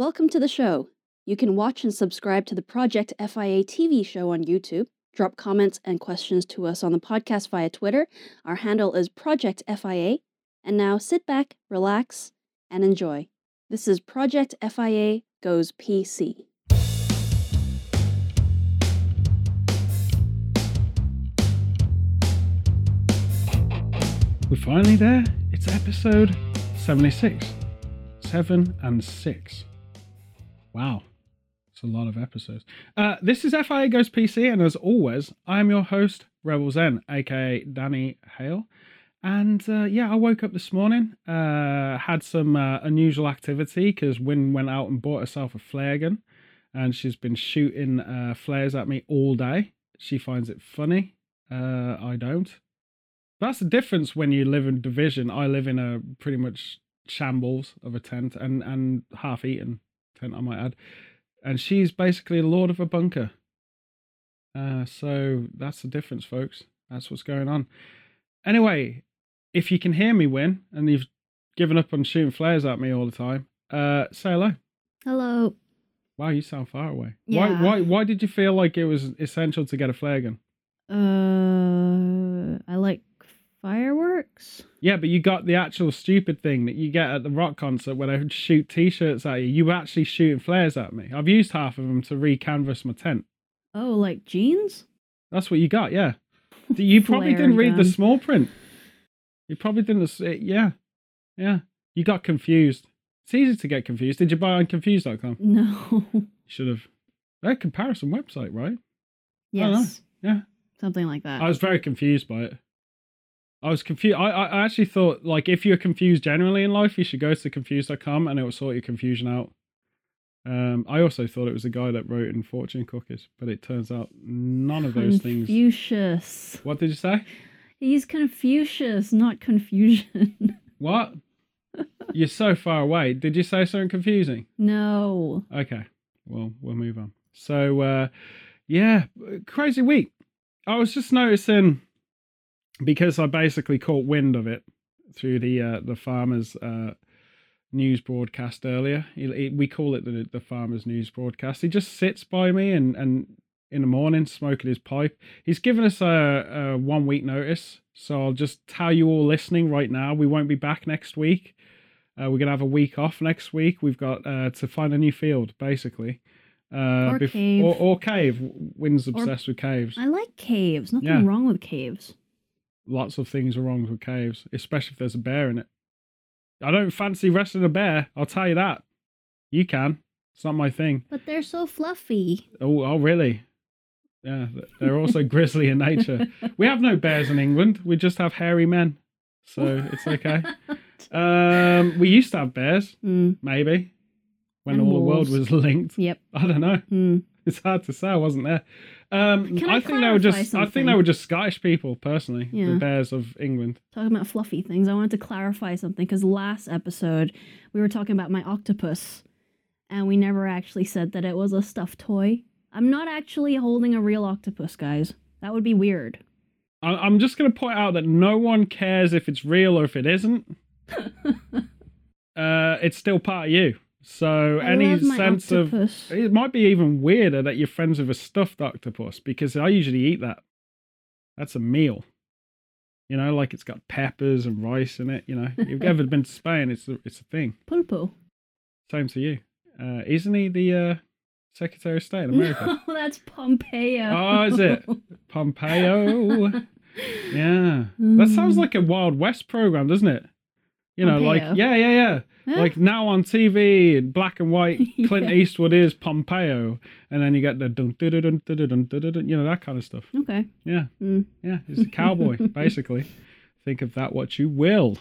Welcome to the show. You can watch and subscribe to the Project FIA TV show on YouTube. Drop comments and questions to us on the podcast via Twitter. Our handle is Project FIA. And now sit back, relax, and enjoy. This is Project FIA Goes PC. We're finally there. It's episode 76. 7 and 6. Wow. It's a lot of episodes. Uh, this is FIA Goes PC, and as always, I am your host, Rebel Zen, aka Danny Hale. And uh, yeah, I woke up this morning, uh, had some uh, unusual activity because Win went out and bought herself a flare gun, and she's been shooting uh, flares at me all day. She finds it funny. Uh, I don't. That's the difference when you live in division. I live in a pretty much shambles of a tent and and half eaten tent, I might add. And she's basically the lord of a bunker. Uh, so that's the difference, folks. That's what's going on. Anyway, if you can hear me win and you've given up on shooting flares at me all the time, uh, say hello. Hello. Wow, you sound far away. Yeah. Why why why did you feel like it was essential to get a flare gun? Uh, I like fireworks. Yeah, but you got the actual stupid thing that you get at the rock concert where they shoot t-shirts at you. You were actually shooting flares at me. I've used half of them to re-canvas my tent. Oh, like jeans? That's what you got, yeah. You probably didn't read the small print. You probably didn't. Yeah, yeah. You got confused. It's easy to get confused. Did you buy on confused.com? No. You should have. They're a comparison website, right? yes. Yeah. Something like that. I was very confused by it. I was confused. I, I actually thought like if you're confused generally in life, you should go to confused.com and it will sort your confusion out. Um, I also thought it was the guy that wrote in Fortune Cookies, but it turns out none of those things. Confucius. What did you say? He's Confucius, not confusion. What? You're so far away. Did you say something confusing? no. Okay. Well, we'll move on. So, uh, yeah, crazy week. I was just noticing because I basically caught wind of it through the uh, the farmers uh, news broadcast earlier. He, he- we call it the the farmers news broadcast. He just sits by me and and in the morning smoking his pipe. He's given us a, a one week notice, so I'll just tell you all listening right now. We won't be back next week. Uh, we're gonna have a week off next week. We've got uh, to find a new field, basically. Uh, Or bef- cave. Or, or cave. Wynn's obsessed with caves. I like caves. Nothing Yeah. wrong with caves. Lots of things are wrong with caves, especially if there's a bear in it. I don't fancy wrestling a bear. I'll tell you that. You can. It's not my thing. But they're so fluffy. Oh, oh, really? Yeah, they're also grizzly in nature. We have no bears in England. We just have hairy men, so it's okay. Um, we used to have bears, Mm, maybe, when And all the world was linked. yep. I don't know. Mm. It's hard to say. I wasn't there. Um, I I, think they were just. I think they were just Scottish people, personally. Yeah. The bears of England. Talking about fluffy things, I wanted to clarify something because last episode we were talking about my octopus, and we never actually said that it was a stuffed toy. I'm not actually holding a real octopus, guys. That would be weird. I, I'm just going to point out that no one cares if it's real or if it isn't. Uh, it's still part of you. So I any sense octopus. of it might be even weirder that you're friends with a stuffed octopus because I usually eat that. That's a meal. You know, like it's got peppers and rice in it. You know, you've ever been to Spain? It's a, it's a thing. Pulpo. Same to you. Uh, isn't he the uh, Secretary of State in America? No, that's Pompeo. Oh, is it? Pompeo. Yeah. That sounds like a Wild West program, doesn't it? You know, Pompeo. like, yeah, yeah, yeah. Like now on TV, black and white, Clint yeah. Eastwood is Pompeo, and then you get the dun dun dun dun, you know that kind of stuff. Okay. Yeah. Mm. Yeah, he's a cowboy basically. Think of that what you will.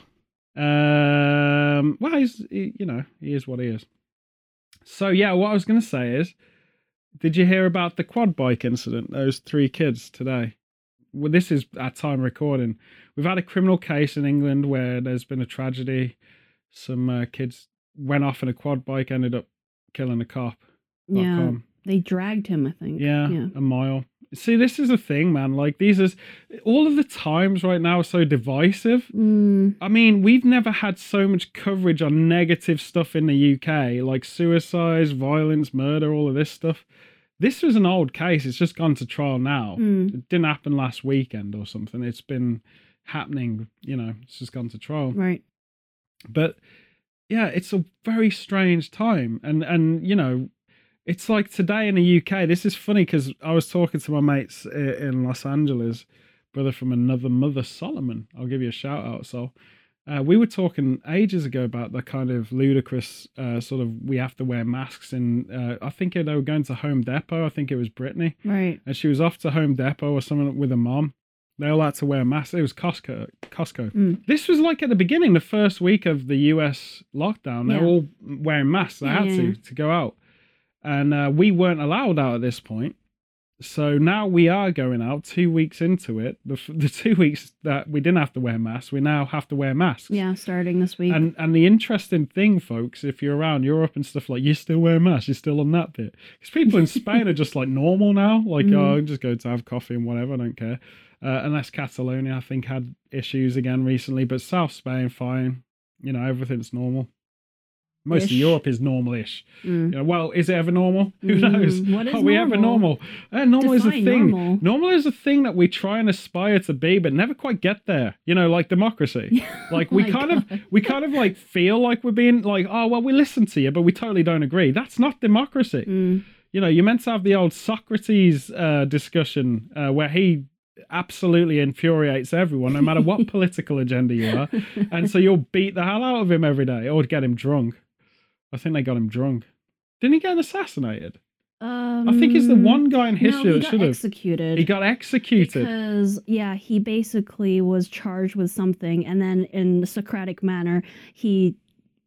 Um, well, he's he, you know he is what he is. So yeah, what I was going to say is, did you hear about the quad bike incident? Those three kids today. Well, this is our time recording. We've had a criminal case in England where there's been a tragedy some uh, kids went off in a quad bike, ended up killing a cop. Yeah. Um, They dragged him, I think. yeah, Yeah. a mile. See, this is a thing, man. Like these is all of the times right now are so divisive. Mm, I mean, we've never had so much coverage on negative stuff in the UK, like suicides, violence, murder, all of this stuff. This was an old case. It's just gone to trial now. mm, It didn't happen last weekend or something. It's been happening, you know, it's just gone to trial. right. But yeah, it's a very strange time. And and you know, it's like today in the UK, this is funny because I was talking to my mates in Los Angeles, brother from another mother, Solomon. I'll give you a shout out. So, uh, we were talking ages ago about the kind of ludicrous uh, sort of we have to wear masks. And uh, I think they were going to Home Depot. I think it was Brittany, Right. and she was off to Home Depot or something with her mom. They all had to wear masks. It was Costco. Costco. Mm. This was like at the beginning, the first week of the US lockdown. They're Yeah. all wearing masks. They Yeah, had yeah, to to go out, and uh, we weren't allowed out at this point. So now we are going out. Two weeks into it, the, the two weeks that we didn't have to wear masks, we now have to wear masks. Yeah, starting this week. And and the interesting thing, folks, if you're around Europe and stuff like, you still wear masks, you're still on that bit. Because people in Spain are just like normal now, like Mhm. oh, just going to have coffee and whatever, I don't care. Uh, unless Catalonia, I think, had issues again recently, but South Spain, fine. You know, everything's normal. Most of Europe is normal-ish. Mm. You know, well, is it ever normal? Who Mm, knows? what is Are we ever normal? normal? Uh, normal is a thing. normal. Normal is a thing that we try and aspire to be, but never quite get there. You know, like democracy. Like Oh we kind of we kind of like feel like we're being like, oh well, we listen to you, but we totally don't agree. That's not democracy. Mm. You know, you're meant to have the old Socrates uh, discussion uh, where he absolutely infuriates everyone, no matter what political agenda you are, and so you'll beat the hell out of him every day or get him drunk. I think they got him drunk. Didn't he get assassinated? Um, I think he's the one guy in no, history he that should have. executed. He got executed. Because yeah, he basically was charged with something, and then in a Socratic manner, he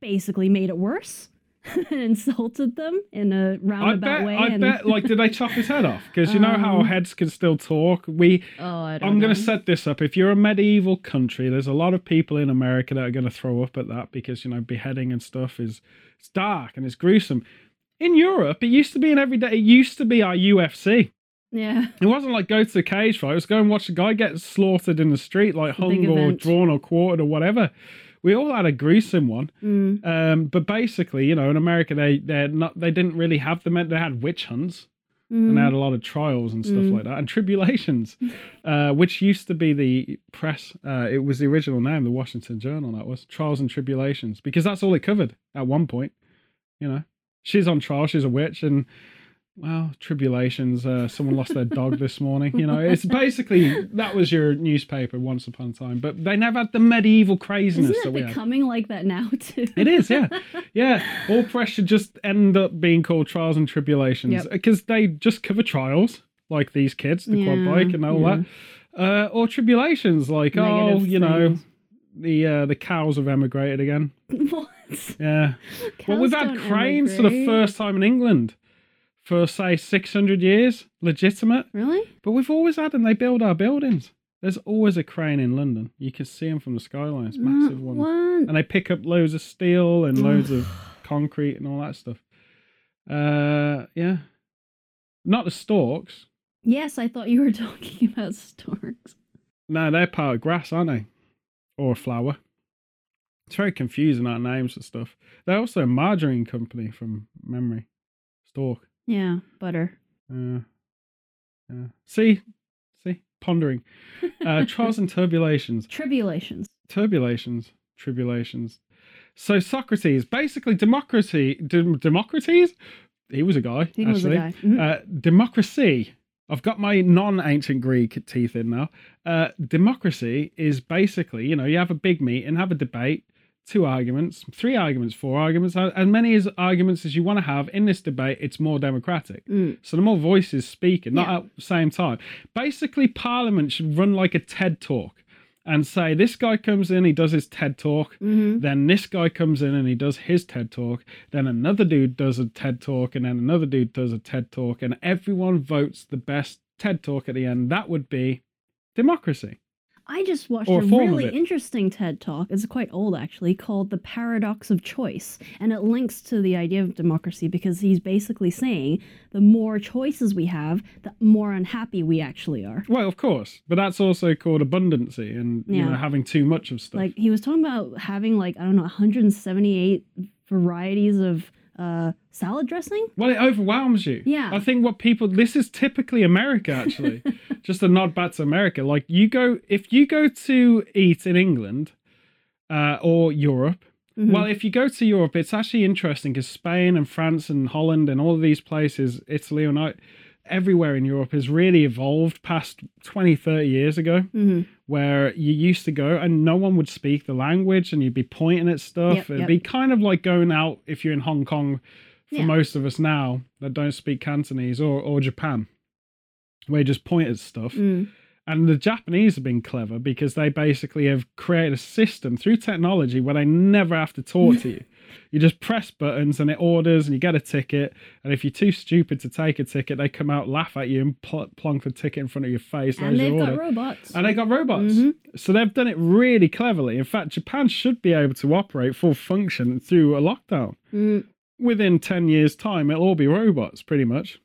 basically made it worse, insulted them in a roundabout bet. way. I and, bet. Like, did they chop his head off? Because you know how Um, heads can still talk. We. oh, I don't I'm going to set this up. If you're a medieval country, there's a lot of people in America that are going to throw up at that because you know beheading and stuff is it's dark and it's gruesome. In Europe, it used to be an everyday. It used to be our UFC. Yeah, It wasn't like go to the cage fight. It was go and watch a guy get slaughtered in the street, like It's a big hung or event. drawn or quartered or whatever. We all had a gruesome one. mm. Um, but basically, you know, in America, they they not they didn't really have them. They had witch hunts and they had Mm. a lot of trials and stuff Mm. like that, and tribulations, uh, which used to be the press. Uh, it was the original name, the Washington Journal. That was trials and tribulations, because that's all it covered at one point. You know, she's on trial. She's a witch, and well, tribulations. Uh, someone lost their dog this morning. You know, it's basically that was your newspaper once upon a time, but they never had the medieval craziness Isn't that it we had. becoming like that now too? It is, yeah. Yeah, all press should just end up being called trials and tribulations Yep. because they just cover trials, like these kids, the quad bike and all yeah. that, uh, or tribulations, like oh, Negative you know, the uh, the cows have emigrated again. what? Yeah, well, we've had cranes for the first time in England for say six hundred years, legitimate. Really? But we've always had them. They build our buildings. There's always a crane in London. You can see them from the skylines, massive Uh, ones What? and they pick up loads of steel and loads of concrete and all that stuff. Uh, yeah, not the storks. Yes, I thought you were talking about storks. No, they're part of grass, aren't they? Or a flower. It's very confusing our names and stuff. They're also a margarine company from memory. Stork. Yeah, butter. Uh, yeah. See, see, pondering. Uh, trials and turbulations. Tribulations. turbulations, tribulations. So Socrates, basically democracy, dem- Democrates, he was a guy. He was a actually. guy. Mhm. Uh, democracy. I've got my non-ancient Greek teeth in now. Uh, democracy is basically, you know, you have a big meeting, have a debate, two arguments, three arguments, four arguments, as many as arguments as you want to have in this debate. It's more democratic. Mm. So the more voices speaking, not Yeah. at the same time. Basically, Parliament should run like a TED talk and say this guy comes in, he does his TED talk. hmm Then this guy comes in and he does his TED talk. Then another dude does a TED talk, and then another dude does a TED talk, and everyone votes the best TED talk at the end. That would be democracy. I just watched a a form of really interesting TED talk. It's quite old actually, called The Paradox of Choice. And it links to the idea of democracy because he's basically saying the more choices we have, the more unhappy we actually are. Well, of course, but that's also called abundancy and you know having too much of stuff. Like he was talking about having like, I don't know, 178 varieties of uh, salad dressing. well, it overwhelms you. Yeah. I think what people this is typically America actually. Just a nod back to America. Like you go if you go to eat in England uh, or Europe. Mhm. Well, if you go to Europe, it's actually interesting because Spain and France and Holland and all of these places, Italy and I, everywhere in Europe has really evolved past 20, 30 years ago. Mhm. where you used to go and no one would speak the language and you'd be pointing at stuff. Yep, It'd yep. be kind of like going out if you're in Hong Kong for Yeah. most of us now that don't speak Cantonese or, or Japan, where you just point at stuff. Mm. And the Japanese have been clever because they basically have created a system through technology where they never have to talk to you. You just press buttons and it orders and you get a ticket. And if you're too stupid to take a ticket, they come out, laugh at you, and pl- plonk the ticket in front of your face. And your they've got robots. And they got robots. Mhm. So they've done it really cleverly. In fact, Japan should be able to operate full function through a lockdown. Mm. Within 10 years' time, it'll all be robots, pretty much.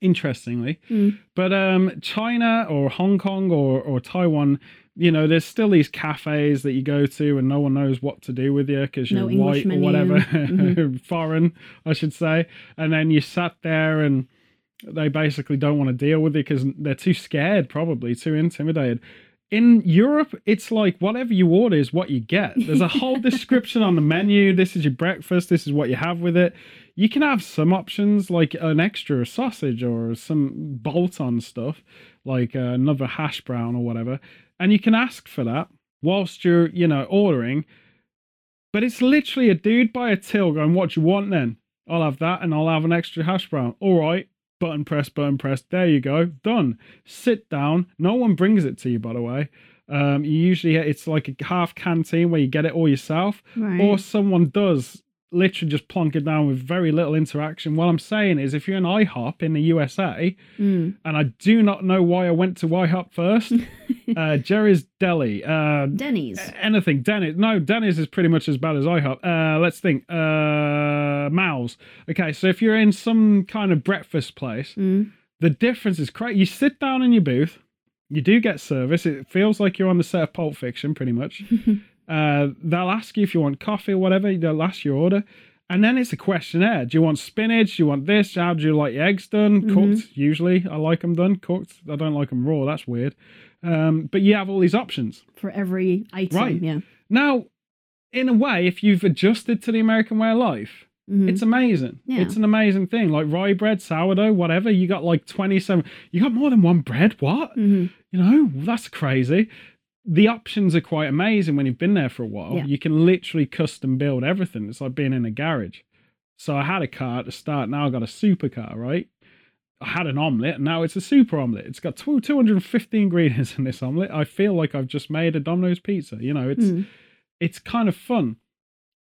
Interestingly. Mm. But um, China or Hong Kong or, or Taiwan, you know, there's still these cafes that you go to and no one knows what to do with you because you're No white menu. or whatever, Mhm. foreign, I should say. And then you sat there and they basically don't want to deal with it because they're too scared, probably too intimidated. In Europe, it's like whatever you order is what you get. There's a whole description on the menu. This is your breakfast. This is what you have with it. You can have some options like an extra sausage or some bolt on stuff, like uh, another hash brown or whatever. And you can ask for that whilst you're, you know, ordering. But it's literally a dude by a till going, What do you want then? I'll have that and I'll have an extra hash brown. All right. Button press, button press. There you go. Done. Sit down. No one brings it to you, by the way. Um, you usually it's like a half canteen where you get it all yourself, Right. or someone does literally just plonk it down with very little interaction. What I'm saying is, if you're an IHOP in the USA, Mm. and I do not know why I went to IHOP first, uh, Jerry's Deli, uh, Denny's. anything, Denny's. No, Denny's is pretty much as bad as IHOP. Uh, let's think. Uh, Mal's. Okay, so if you're in some kind of breakfast place, Mm. the difference is crazy. You sit down in your booth, you do get service. It feels like you're on the set of Pulp Fiction, pretty much. uh, they'll ask you if you want coffee or whatever. They'll ask your order. And then it's a questionnaire. Do you want spinach? Do you want this? How do you like your eggs done? Cooked, usually. I like them done. Cooked. I don't like them raw. That's weird. Um, but you have all these options. For every item. Right. Yeah. Now, in a way, if you've adjusted to the American way of life, Mhm. it's amazing. Yeah. It's an amazing thing. Like rye bread, sourdough, whatever. You got like 27. You got more than one bread? What? Mhm. You know, that's crazy. The options are quite amazing when you've been there for a while. Yeah. You can literally custom build everything. It's like being in a garage. So I had a car at the start. Now I got a supercar, right? I had an omelette, and now it's a super omelette. It's got two, 250 ingredients in this omelette. I feel like I've just made a Domino's pizza. You know, it's Mm. it's kind of fun.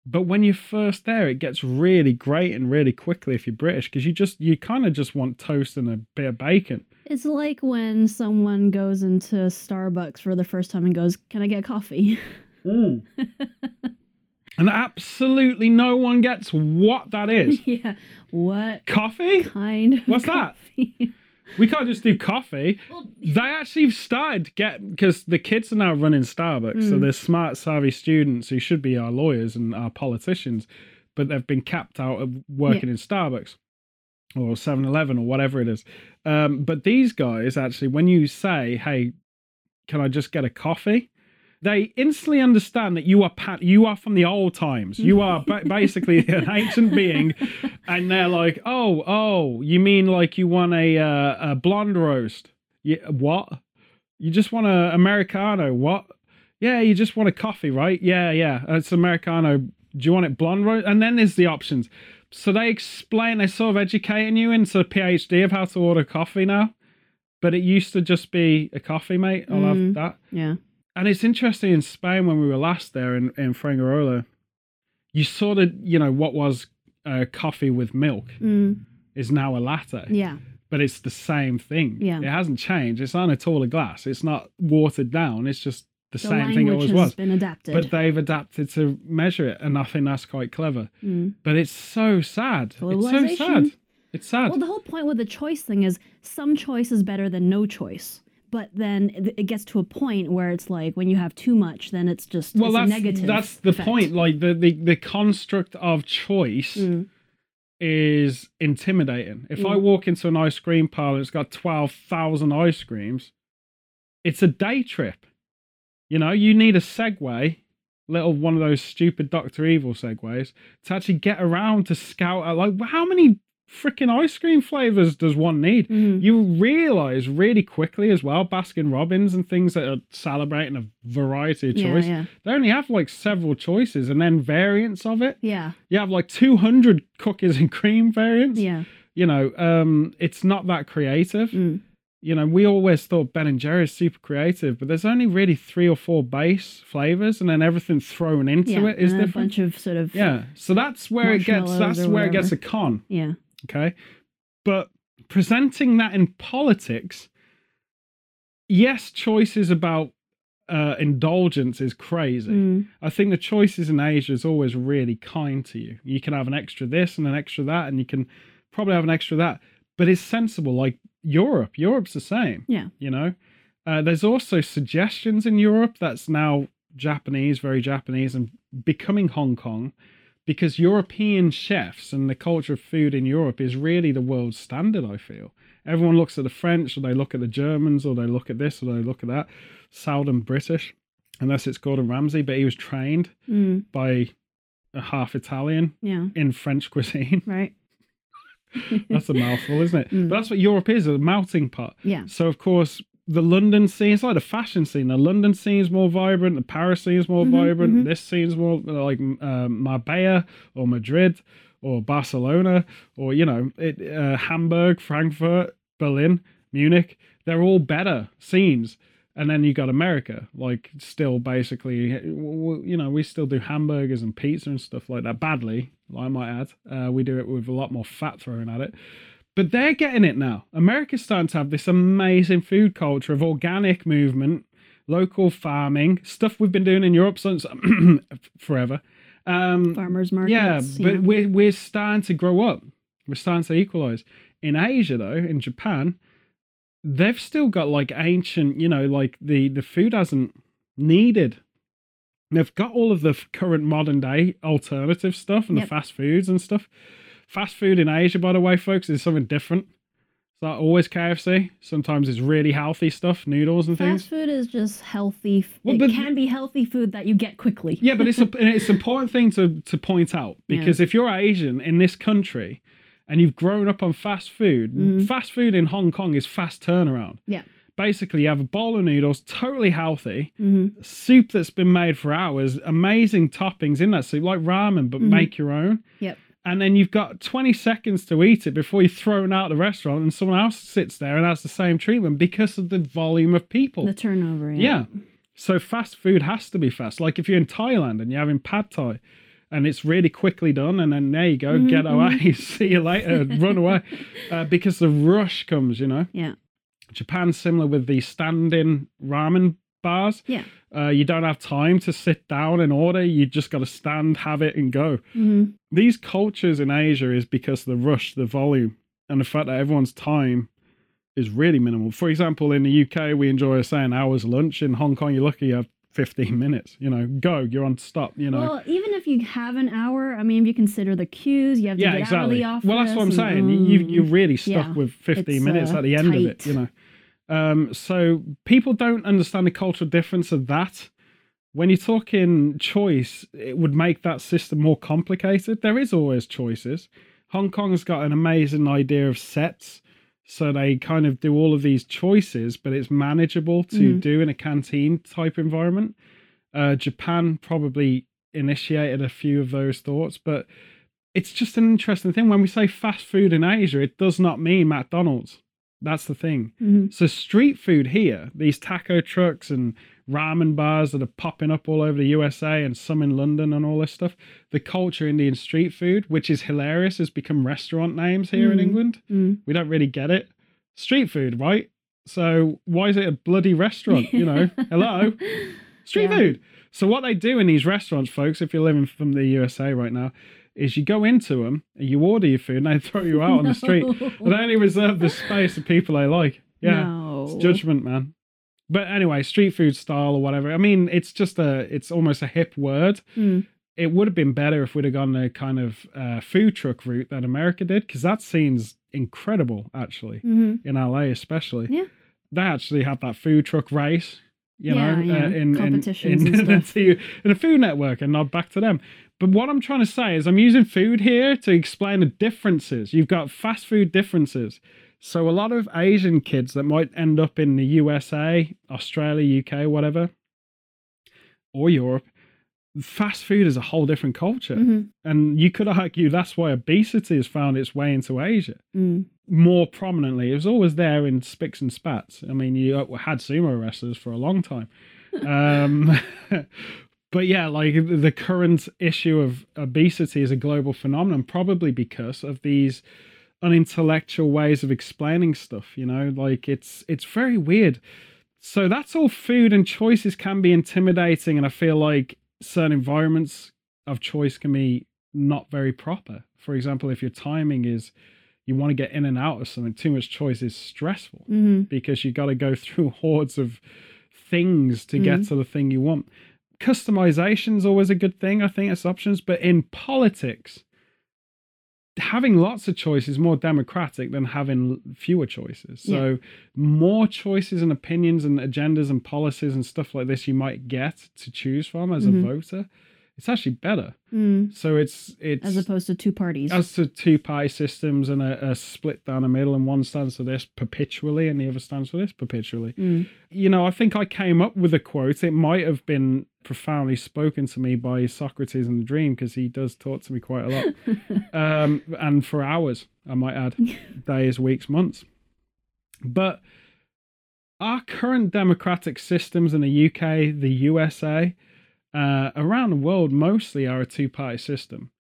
But when you're first there, it gets really great and really quickly if you're British because you just you kind of just want toast and a bit of bacon. It's like when someone goes into Starbucks for the first time and goes, "Can I get coffee?" Mm. and absolutely no one gets what that is. yeah. What Coffee? kind? Of What's that? coffee? We can't just do coffee. They actually started to get because the kids are now running Starbucks, so Mm. they're smart, savvy students who should be our lawyers and our politicians, but they've been capped out of working in Starbucks or 7-Eleven or whatever it is. Um, but these guys actually, when you say, "Hey, can I just get a coffee?" They instantly understand that you are pat- you are from the old times. You are ba- basically an ancient being, and they're like, "Oh, oh, you mean like you want a uh, a blonde roast? Yeah, what? You just want a americano? What? Yeah, you just want a coffee, right? Yeah, yeah, it's americano. Do you want it blonde roast? And then there's the options. So they explain, they sort of educating you into a PhD of how to order coffee now. But it used to just be a coffee, mate. I'll have Mm. that. yeah. And it's interesting in Spain when we were last there in, in Fuengirola, you sort of, you know, what was uh, coffee with milk Mm. is now a latte. Yeah. but it's the same thing. Yeah. It hasn't changed. It's on a taller glass. It's not watered down. It's just the, The same thing it always has was. been adapted. But they've adapted to measure it, and I think that's quite clever. Mm. But it's so sad. It's so sad. It's sad. Well, the whole point with the choice thing is some choice is better than no choice. But then it gets to a point where it's like when you have too much, then it's just well, it's that's negative. that's the effect. point. Like the, the the construct of choice Mm. is intimidating. If I Mm. walk into an ice cream parlor, it's got twelve thousand ice creams. It's a day trip. You know, you need a Segway, little one of those stupid Doctor Evil Segways, to actually get around to scout out. Like, how many freaking ice cream flavors does one need? Mhm. You realize really quickly as well, Baskin Robbins and things that are celebrating a variety of choice. yeah, They only have like several choices and then variants of it. yeah, You have like 200 cookies and cream variants. yeah. You know, um, it's not that creative. Mm. You know, we always thought Ben and Jerry's super creative, but there's only really three or four base flavors, and then everything thrown into yeah. it is and a bunch of sort of Yeah, so that's where it gets. That's where it gets a con. yeah. Okay, but presenting that in politics, yes, choices about uh, indulgence is crazy. Mm. I think the choices in Asia is always really kind to you. You can have an extra this and an extra that, and you can probably have an extra that, but it's sensible. Like Europe, Europe's the same. Yeah. You know, uh, there's also suggestions in Europe that's now Japanese, very Japanese, and becoming Hong Kong because European chefs and the culture of food in Europe is really the world standard, I feel. Everyone looks at the French, or they look at the Germans, or they look at this, or they look at that. Seldom British, unless it's Gordon Ramsay, but he was trained Mm. by a half Italian Yeah. in French cuisine. Right. That's a mouthful, isn't it? Mm. But that's what Europe is a melting pot. Yeah. So, of course, the London scene, it's like the fashion scene. The London scene is more vibrant, the Paris scene is more Mhm, vibrant, mhm. this scene is more like um, Marbella or Madrid or Barcelona or, you know, it, uh, Hamburg, Frankfurt, Berlin, Munich. They're all better scenes. And then you got America, like still basically, you know, we still do hamburgers and pizza and stuff like that badly. I might add, uh, we do it with a lot more fat thrown at it. But they're getting it now. America's starting to have this amazing food culture of organic movement, local farming, stuff we've been doing in Europe since forever. Um, Farmers markets. yeah, but we're we're starting to grow up. We're starting to equalize. In Asia, though, in Japan, they've still got like ancient, you know, like the the food hasn't needed. They've got all of the current modern day alternative stuff and Yep. the fast foods and stuff. Fast food in Asia, by the way, folks, is something different. It's not always KFC. Sometimes it's really healthy stuff, noodles and things. Fast food is just healthy. f- Well, it can be healthy food that you get quickly. Yeah, but it's a, it's an important thing to to point out Yeah. because if you're Asian in this country and you've grown up on fast food, Mhm. fast food in Hong Kong is fast turnaround. Yeah. Basically, you have a bowl of noodles, totally healthy, hmm soup that's been made for hours, amazing toppings in that soup, like ramen, but Mhm. make your own. Yep. And then you've got 20 seconds to eat it before you're thrown out of the restaurant and someone else sits there and has the same treatment because of the volume of people. The turnover. Yeah. So fast food has to be fast. Like if you're in Thailand and you're having pad thai and it's really quickly done and then there you go, Mhm, get away, see you later, run away. Uh, because the rush comes, you know. Yeah. Japan's similar with the stand-in ramen bars. Yeah. Uh, you don't have time to sit down and order. You just got to stand, have it, and go. hmm These cultures in Asia is because of the rush, the volume, and the fact that everyone's time is really minimal. For example, in the UK, we enjoy say an hour's lunch. In Hong Kong, you're lucky you have 15 minutes. You know, go, you're on stop. You know. Well, even if you have an hour, I mean, if you consider the queues, you have to yeah, get out of the office. Well, that's what I'm saying. You you- you're Mm. really stuck Yeah, with 15 minutes uh, at the end of it. You know. Um, so people don't understand the cultural difference of that. When you're talking choice, it would make that system more complicated. There is always choices. Hong Kong's got an amazing idea of sets. So they kind of do all of these choices, but it's manageable to Mhm. do in a canteen type environment. Uh, Japan probably initiated a few of those thoughts, but it's just an interesting thing. When we say fast food in Asia, it does not mean McDonald's. That's the thing. Mhm. So street food here, these taco trucks and ramen bars that are popping up all over the USA and some in London and all this stuff. The culture Indian street food, which is hilarious, has become restaurant names here in Mm. England. Mm. We don't really get it. street food, right? So why is it a bloody restaurant? You know, hello, street Yeah. food. So what they do in these restaurants, folks, if you're living from the USA right now, is you go into them and you order your food and they throw you out on the street. And they only reserve the space for people they like. Yeah, No. it's judgment, man. But anyway, street food style or whatever. I mean, it's just a, it's almost a hip word. Mm. It would have been better if we'd have gone the kind of uh, food truck route that America did, because that seems incredible, actually hmm in LA, especially. Yeah. They actually have that food truck race, you Yeah, know, yeah, uh, in, in, competitions in, and in, the, in a food network and nod back to them. But what I'm trying to say is I'm using food here to explain the differences. You've got fast food differences. So a lot of Asian kids that might end up in the USA, Australia, UK, whatever, or Europe, fast food is a whole different culture. hmm And you could argue that's why obesity has found its way into Asia Mm. More prominently. It was always there in spicks and spats. I mean, you had sumo wrestlers for a long time. Um, but yeah, like the current issue of obesity is a global phenomenon, probably because of these unintellectual ways of explaining stuff. You know, like it's it's very weird. So that's all food and choices can be intimidating, and I feel like certain environments of choice can be not very proper. For example, if your timing is you want to get in and out of something, too much choice is stressful hmm because you got to go through hordes of things to get Mhm. to the thing you want. Customization is always a good thing. I think it's options, but in politics, having lots of choice is more democratic than having fewer choices. So, more choices and opinions and agendas and policies and stuff like this you might get to choose from as Mhm. a voter. It's actually better. Mm. So it's it's As opposed to two parties. as to two party systems and a, a split down the middle, and one stands for this perpetually and the other stands for this perpetually. Mm. You know, I think I came up with a quote. It might have been profoundly spoken to me by Socrates in the dream because he does talk to me quite a lot. um, and for hours, I might add, days, weeks, months. But our current democratic systems in the UK, the USA, uh, around the world mostly are a two-party system.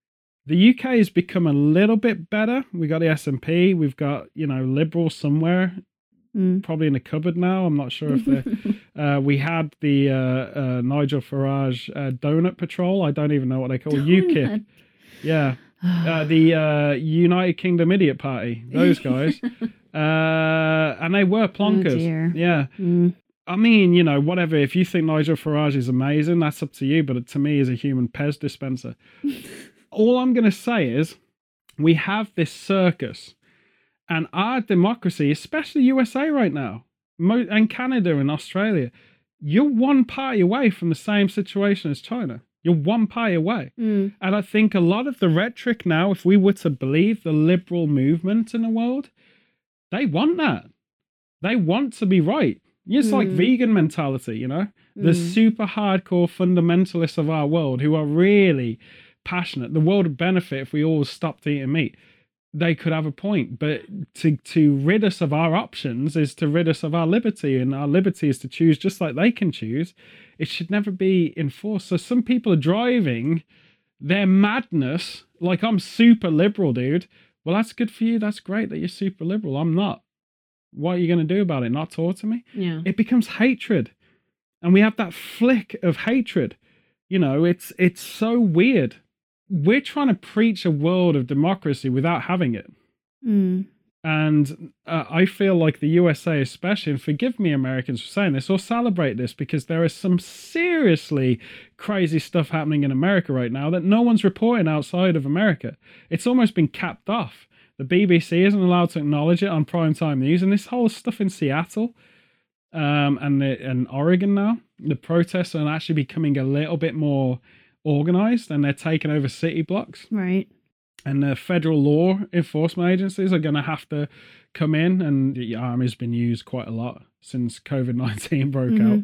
The UK has become a little bit better. We got the SNP, We've got you know Liberal somewhere, Mm. probably in the cupboard now. I'm not sure if they. uh, we had the uh, uh, Nigel Farage uh, donut patrol. I don't even know what they call it. UKIP. Yeah, uh, the uh, United Kingdom Idiot Party. Those guys, uh, and they were plonkers. Oh, yeah, Mm. I mean, you know, whatever. If you think Nigel Farage is amazing, that's up to you. But to me, he's a human Pez dispenser. All I'm going to say is, we have this circus, and our democracy, especially USA right now, and Canada and Australia, you're one party away from the same situation as China. You're one party away. Mm. And I think a lot of the rhetoric now, if we were to believe the liberal movement in the world, they want that. They want to be right. It's like Mm. vegan mentality, you know? The Mm. super hardcore fundamentalists of our world who are really passionate. The world would benefit if we all stopped eating meat. They could have a point, but to to rid us of our options is to rid us of our liberty, and our liberty is to choose just like they can choose. It should never be enforced. So some people are driving their madness like I'm super liberal, dude. Well, that's good for you. That's great that you're super liberal. I'm not. What are you going to do about it? Not talk to me? Yeah. it becomes hatred and we have that flick of hatred you know it's it's so weird we're trying to preach a world of democracy without having it Mm. and uh, i feel like the usa especially and forgive me americans for saying this or celebrate this because there is some seriously crazy stuff happening in america right now that no one's reporting outside of america it's almost been capped off the bbc isn't allowed to acknowledge it on primetime news and this whole stuff in seattle um, and the, and Oregon now, the protests are actually becoming a little bit more organized, and they're taking over city blocks. Right. And the federal law enforcement agencies are going to have to come in, and the army's been used quite a lot since COVID nineteen broke Mhm. out.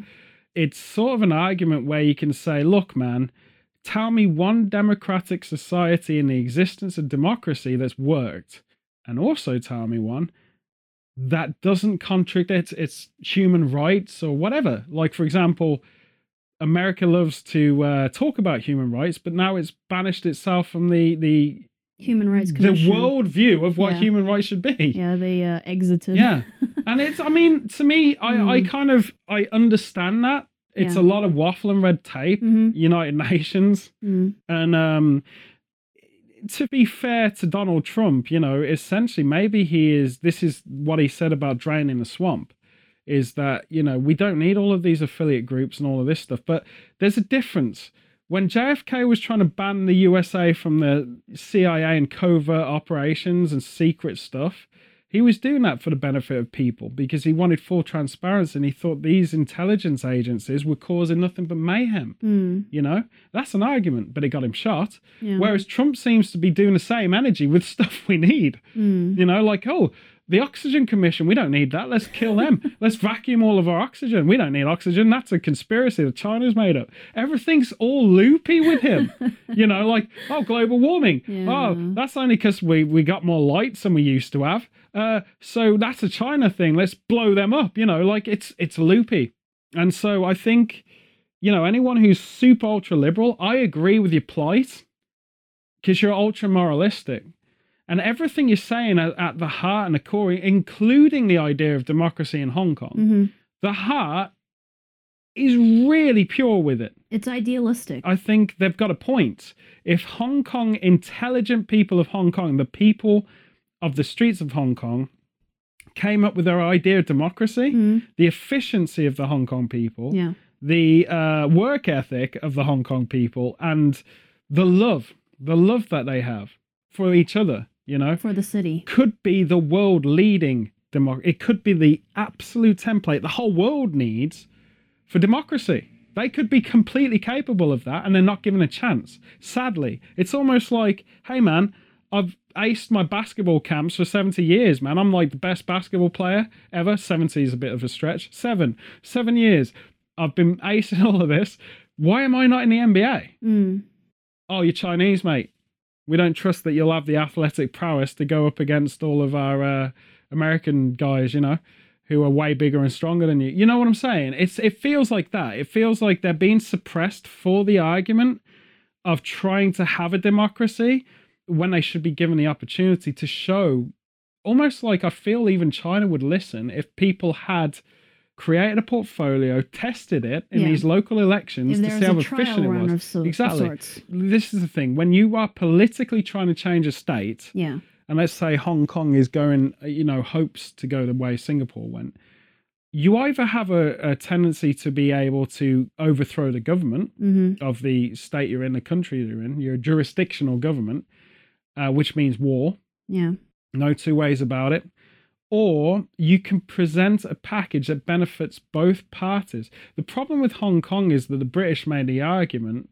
It's sort of an argument where you can say, "Look, man." Tell me one democratic society in the existence of democracy that's worked, and also tell me one that doesn't contradict its human rights or whatever. Like, for example, America loves to uh, talk about human rights, but now it's banished itself from the the Human Rights the world view of what Yeah. human rights should be. Yeah, they uh, exited. Yeah. and it's i mean to me i i Mm. kind of i understand that it's Yeah. a lot of waffle and red tape hmm united nations Mm. and um to be fair to donald trump you know essentially maybe he is this is what he said about draining the swamp is that you know we don't need all of these affiliate groups and all of this stuff but there's a difference when JFK was trying to ban the USA from the CIA and covert operations and secret stuff, he was doing that for the benefit of people because he wanted full transparency and he thought these intelligence agencies were causing nothing but mayhem. Mm. You know, that's an argument, but it got him shot. Yeah. Whereas Trump seems to be doing the same energy with stuff we need. Mm. You know, like, oh, the Oxygen Commission, we don't need that. Let's kill them. Let's vacuum all of our oxygen. We don't need oxygen. That's a conspiracy that China's made up. Everything's all loopy with him. you know, like, oh, global warming. Yeah. Oh, that's only because we, we got more lights than we used to have. Uh, so that's a China thing. Let's blow them up. You know, like it's it's loopy. And so I think, you know, anyone who's super ultra liberal, I agree with your plight because you're ultra moralistic. And everything you're saying at, the heart and the core, including the idea of democracy in Hong Kong, hmm the heart is really pure with it. It's idealistic. I think they've got a point. If Hong Kong, intelligent people of Hong Kong, the people of the streets of Hong Kong, came up with their idea of democracy, Mm. the efficiency of the Hong Kong people, Yeah. the uh, work ethic of the Hong Kong people, and the love, the love that they have for each other, you know, For the city. could be the world leading democracy. It could be the absolute template the whole world needs for democracy. They could be completely capable of that and they're not given a chance. Sadly, it's almost like, hey man, I've aced my basketball camps for 70 years, man. I'm like the best basketball player ever. 70 is a bit of a stretch. Seven. Seven years. I've been acing all of this. Why am I not in the NBA? Mm. Oh, you're Chinese, mate. We don't trust that you'll have the athletic prowess to go up against all of our uh, American guys, you know, who are way bigger and stronger than you. You know what I'm saying? It's it feels like that. It feels like they're being suppressed for the argument of trying to have a democracy when they should be given the opportunity to show almost like I feel even China would listen if people had created a portfolio, tested it in Yeah. these local elections If to see how efficient it was. so- exactly this is the thing when you are politically trying to change a state Yeah. and let's say hong kong is going you know hopes to go the way singapore went you either have a, a tendency to be able to overthrow the government hmm of the state you're in the country you're in your jurisdictional government uh, which means war Yeah. no two ways about it or you can present a package that benefits both parties. The problem with Hong Kong is that the British made the argument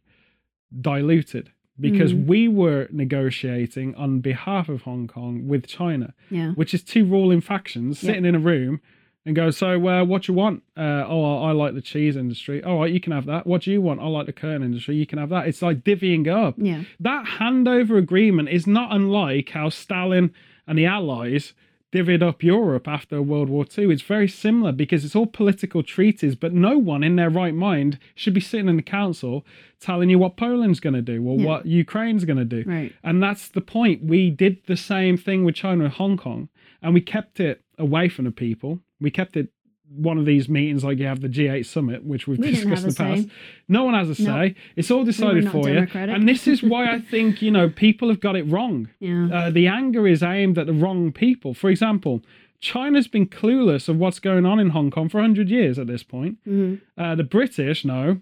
diluted because Mm. we were negotiating on behalf of Hong Kong with China, Yeah. which is two ruling factions sitting in a room and go, So, uh, what you want? Uh, oh, I like the cheese industry. All right, you can have that. What do you want? I like the curtain industry. You can have that. It's like divvying up Yeah. that handover agreement is not unlike how Stalin and the Allies divvied up Europe after World War II. It's very similar because it's all political treaties, but no one in their right mind should be sitting in the council telling you what Poland's going to do or Yeah. what Ukraine's going to do. Right. And that's the point. We did the same thing with China and Hong Kong, and we kept it away from the people. We kept it one of these meetings like you have the G8 summit, which we've We discussed in the past. say. No one has a No. say. It's all decided not for democratic. you. And this is why I think, you know, people have got it wrong. Yeah. Uh, the anger is aimed at the wrong people. For example, China's been clueless of what's going on in Hong Kong for 100 years at this point. hmm Uh, the British know,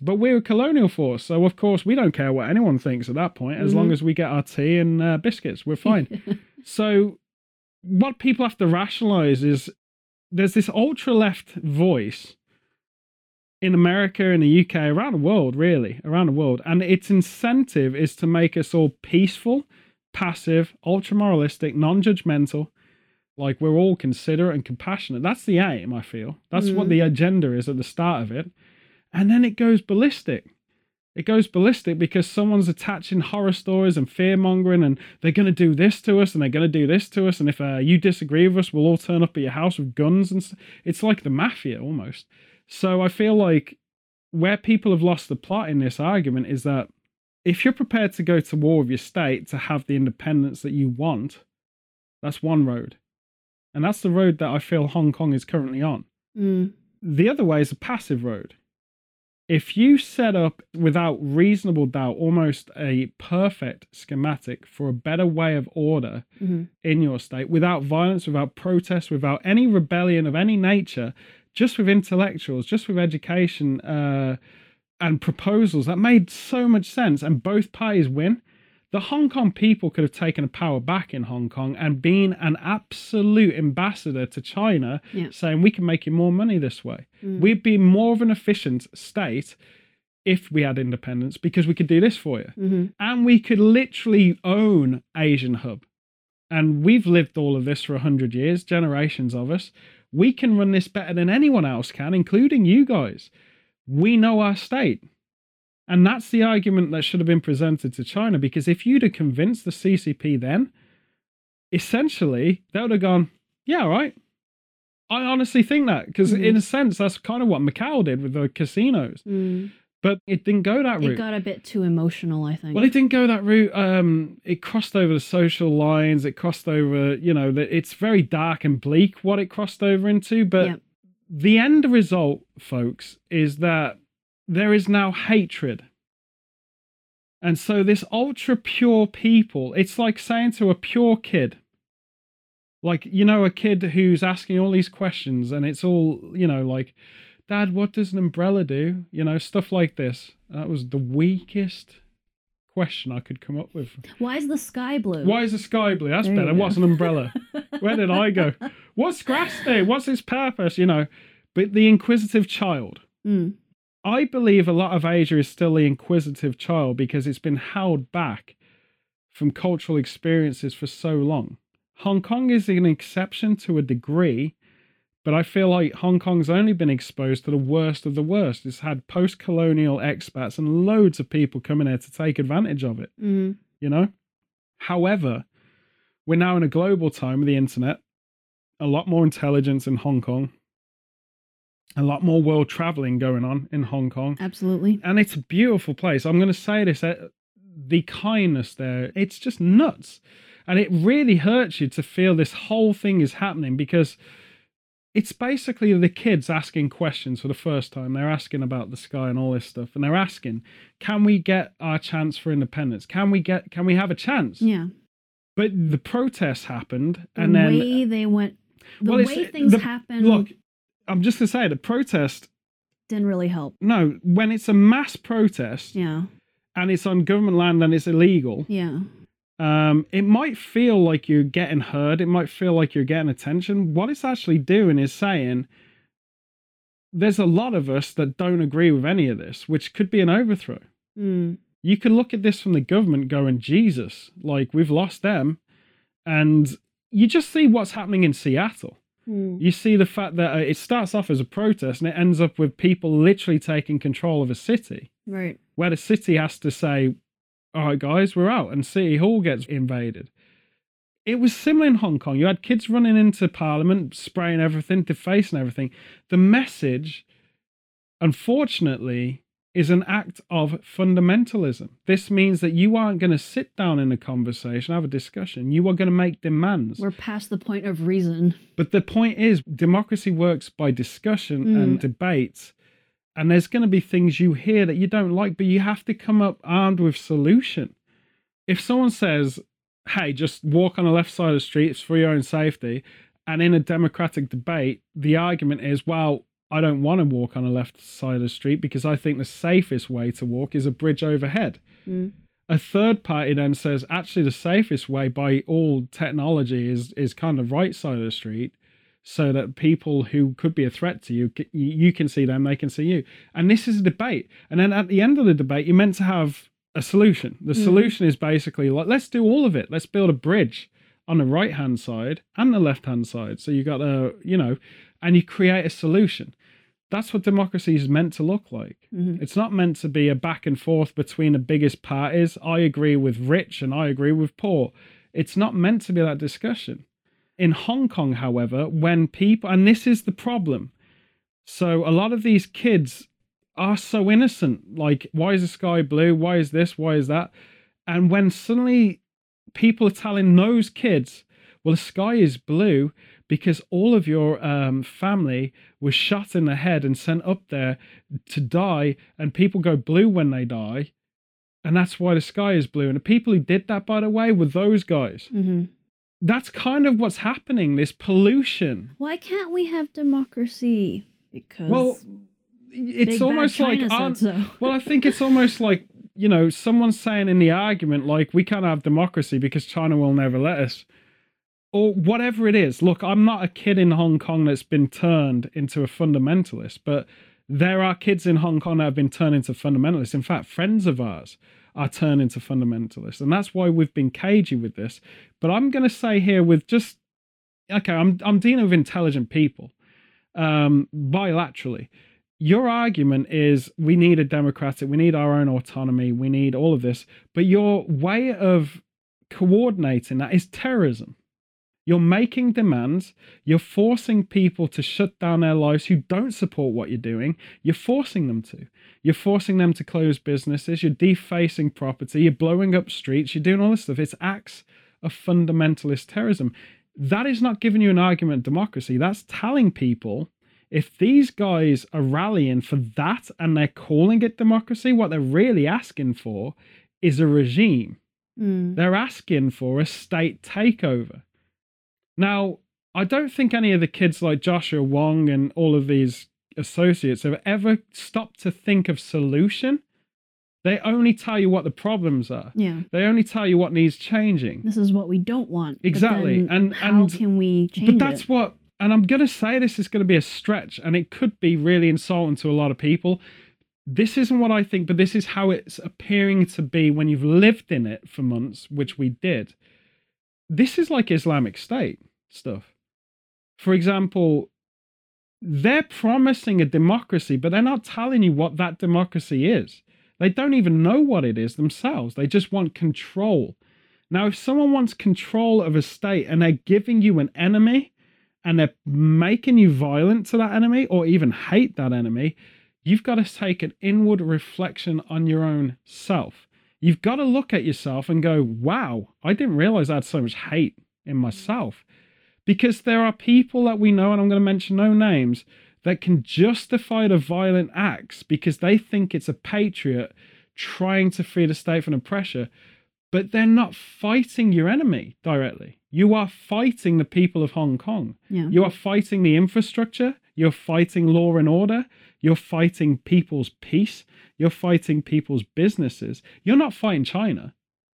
but we're a colonial force. So, of course, we don't care what anyone thinks at that point. As Mhm. long as we get our tea and uh, biscuits, we're fine. so, what people have to rationalize is there's this ultra left voice in America, in the UK, around the world, really, around the world. And its incentive is to make us all peaceful, passive, ultra moralistic, non judgmental. Like we're all considerate and compassionate. That's the aim, I feel. That's what Mhm. the agenda is at the start of it. And then it goes ballistic. It goes ballistic because someone's attaching horror stories and fear mongering, and they're going to do this to us, and they're going to do this to us, and if uh, you disagree with us, we'll all turn up at your house with guns, and s- it's like the mafia almost. So I feel like where people have lost the plot in this argument is that if you're prepared to go to war with your state to have the independence that you want, that's one road. And that's the road that I feel Hong Kong is currently on. Mm. The other way is a passive road. If you set up without reasonable doubt almost a perfect schematic for a better way of order Mhm. in your state, without violence, without protest, without any rebellion of any nature, just with intellectuals, just with education uh, and proposals, that made so much sense, and both parties win. The Hong Kong people could have taken the power back in Hong Kong and been an absolute ambassador to China, Yeah. saying we can make you more money this way. Mm. We'd be more of an efficient state if we had independence because we could do this for you. Mhm. And we could literally own Asian Hub. And we've lived all of this for 100 years, generations of us. We can run this better than anyone else can, including you guys. We know our state. And that's the argument that should have been presented to China because if you'd have convinced the CCP then, essentially they would have gone, yeah, all right. I honestly think that because, Mhm. in a sense, that's kind of what Macau did with the casinos. Mm. But it didn't go that route. It got a bit too emotional, I think. Well, it didn't go that route. Um, it crossed over the social lines. It crossed over, you know, that it's very dark and bleak what it crossed over into. But Yep. the end result, folks, is that there is now hatred. And so this ultra pure people, it's like saying to a pure kid, like, you know, a kid who's asking all these questions and it's all, you know, like, Dad, what does an umbrella do? You know, stuff like this. That was the weakest question I could come up with. Why is the sky blue? Why is the sky blue? That's There better. What's an umbrella? Where did I go? What's grass do? What's its purpose? You know, but the inquisitive child. Mm. I believe a lot of Asia is still the inquisitive child because it's been held back from cultural experiences for so long. Hong Kong is an exception to a degree, but I feel like Hong Kong's only been exposed to the worst of the worst. It's had post colonial expats and loads of people coming here to take advantage of it, Mm. you know? However, we're now in a global time with the internet, a lot more intelligence in Hong Kong, a lot more world traveling going on in Hong Kong Absolutely. and it's a beautiful place. I'm going to say this: uh, the kindness there, it's just nuts, and it really hurts you to feel this whole thing is happening because it's basically the kids asking questions for the first time. They're asking about the sky and all this stuff, and they're asking, "Can we get our chance for independence? Can we get? Can we have a chance?" Yeah. But the protests happened, The and then way they went, the Well, way things the- happened look, I'm just going to say the protest. didn't really help. No, when it's a mass protest Yeah. and it's on government land and it's illegal, Yeah. um, it might feel like you're getting heard. It might feel like you're getting attention. What it's actually doing is saying there's a lot of us that don't agree with any of this, which could be an overthrow. Mm. You could look at this from the government going, Jesus, like we've lost them. And you just see what's happening in Seattle. Mm. You see the fact that uh, it starts off as a protest and it ends up with people literally taking control of a city Right. where the city has to say, "All right, guys, we're out," and City Hall gets invaded. It was similar in Hong Kong. You had kids running into Parliament, spraying everything, defacing everything. The message, unfortunately, is an act of fundamentalism. This means that you aren't going to sit down in a conversation, have a discussion. You are going to make demands. We're past the point of reason. But the point is, democracy works by discussion Mm. and debate. And there's going to be things you hear that you don't like, but you have to come up armed with solution. If someone says, "Hey, just walk on the left side of the street; it's for your own safety," and in a democratic debate, the argument is, "Well, I don't want to walk on the left side of the street because I think the safest way to walk is a bridge overhead." Mm. a third party then says actually the safest way by all technology is is kind of right side of the street so that people who could be a threat to you you can see them they can see you and this is a debate and then at the end of the debate you're meant to have a solution the Mhm. solution is basically like let's do all of it let's build a bridge on the right hand side and the left hand side so you got a you know and you create a solution that's what democracy is meant to look like Mhm. it's not meant to be a back and forth between the biggest parties. I agree with rich and I agree with poor. It's not meant to be that discussion. In Hong Kong, however, when people, and this is the problem. So a lot of these kids are so innocent. Like, why is the sky blue? Why is this? Why is that? And when suddenly people are telling those kids, well, the sky is blue because all of your um, family was shot in the head and sent up there to die, and people go blue when they die, and that's why the sky is blue. And the people who did that, by the way, were those guys. hmm That's kind of what's happening. This pollution. Why can't we have democracy? Because Well, it's Big almost like China so. well, I think it's almost like you know someone's saying in the argument like we can't have democracy because China will never let us, or whatever it is. Look, I'm not a kid in Hong Kong that's been turned into a fundamentalist, but there are kids in Hong Kong that have been turned into fundamentalists. In fact, friends of ours are turned into fundamentalists, and that's why we've been cagey with this. But I'm going to say here with just okay, I'm I'm dealing with intelligent people um, bilaterally your argument is we need a democratic, we need our own autonomy, we need all of this, but your way of coordinating that is terrorism. You're making demands, you're forcing people to shut down their lives who don't support what you're doing, you're forcing them to. You're forcing them to close businesses, you're defacing property, you're blowing up streets, you're doing all this stuff. It's acts of fundamentalist terrorism. That is not giving you an argument democracy. That's telling people if these guys are rallying for that and they're calling it democracy, what they're really asking for is a regime. Mm. They're asking for a state takeover. Now, I don't think any of the kids like Joshua Wong and all of these associates have ever stopped to think of solution. They only tell you what the problems are. Yeah. They only tell you what needs changing. This is what we don't want. Exactly, and- how and- can we change but that's it? what and i'm going to say this is going to be a stretch and it could be really insulting to a lot of people this isn't what i think but this is how it's appearing to be when you've lived in it for months which we did this is like islamic state stuff. For example they're promising a democracy but they're not telling you what that democracy is. They don't even know what it is themselves. They just want control. Now if someone wants control of a state and they're giving you an enemy and they're making you violent to that enemy or even hate that enemy, you've got to take an inward reflection on your own self. You've got to look at yourself and go, wow, I didn't realize I had so much hate in myself. Because there are people that we know, and I'm going to mention no names, that can justify the violent acts because they think it's a patriot trying to free the state from pressure, but they're not fighting your enemy directly. You are fighting the people of Hong Kong. Yeah. You are fighting the infrastructure. You're fighting law and order. You're fighting people's peace. You're fighting people's businesses. You're not fighting China.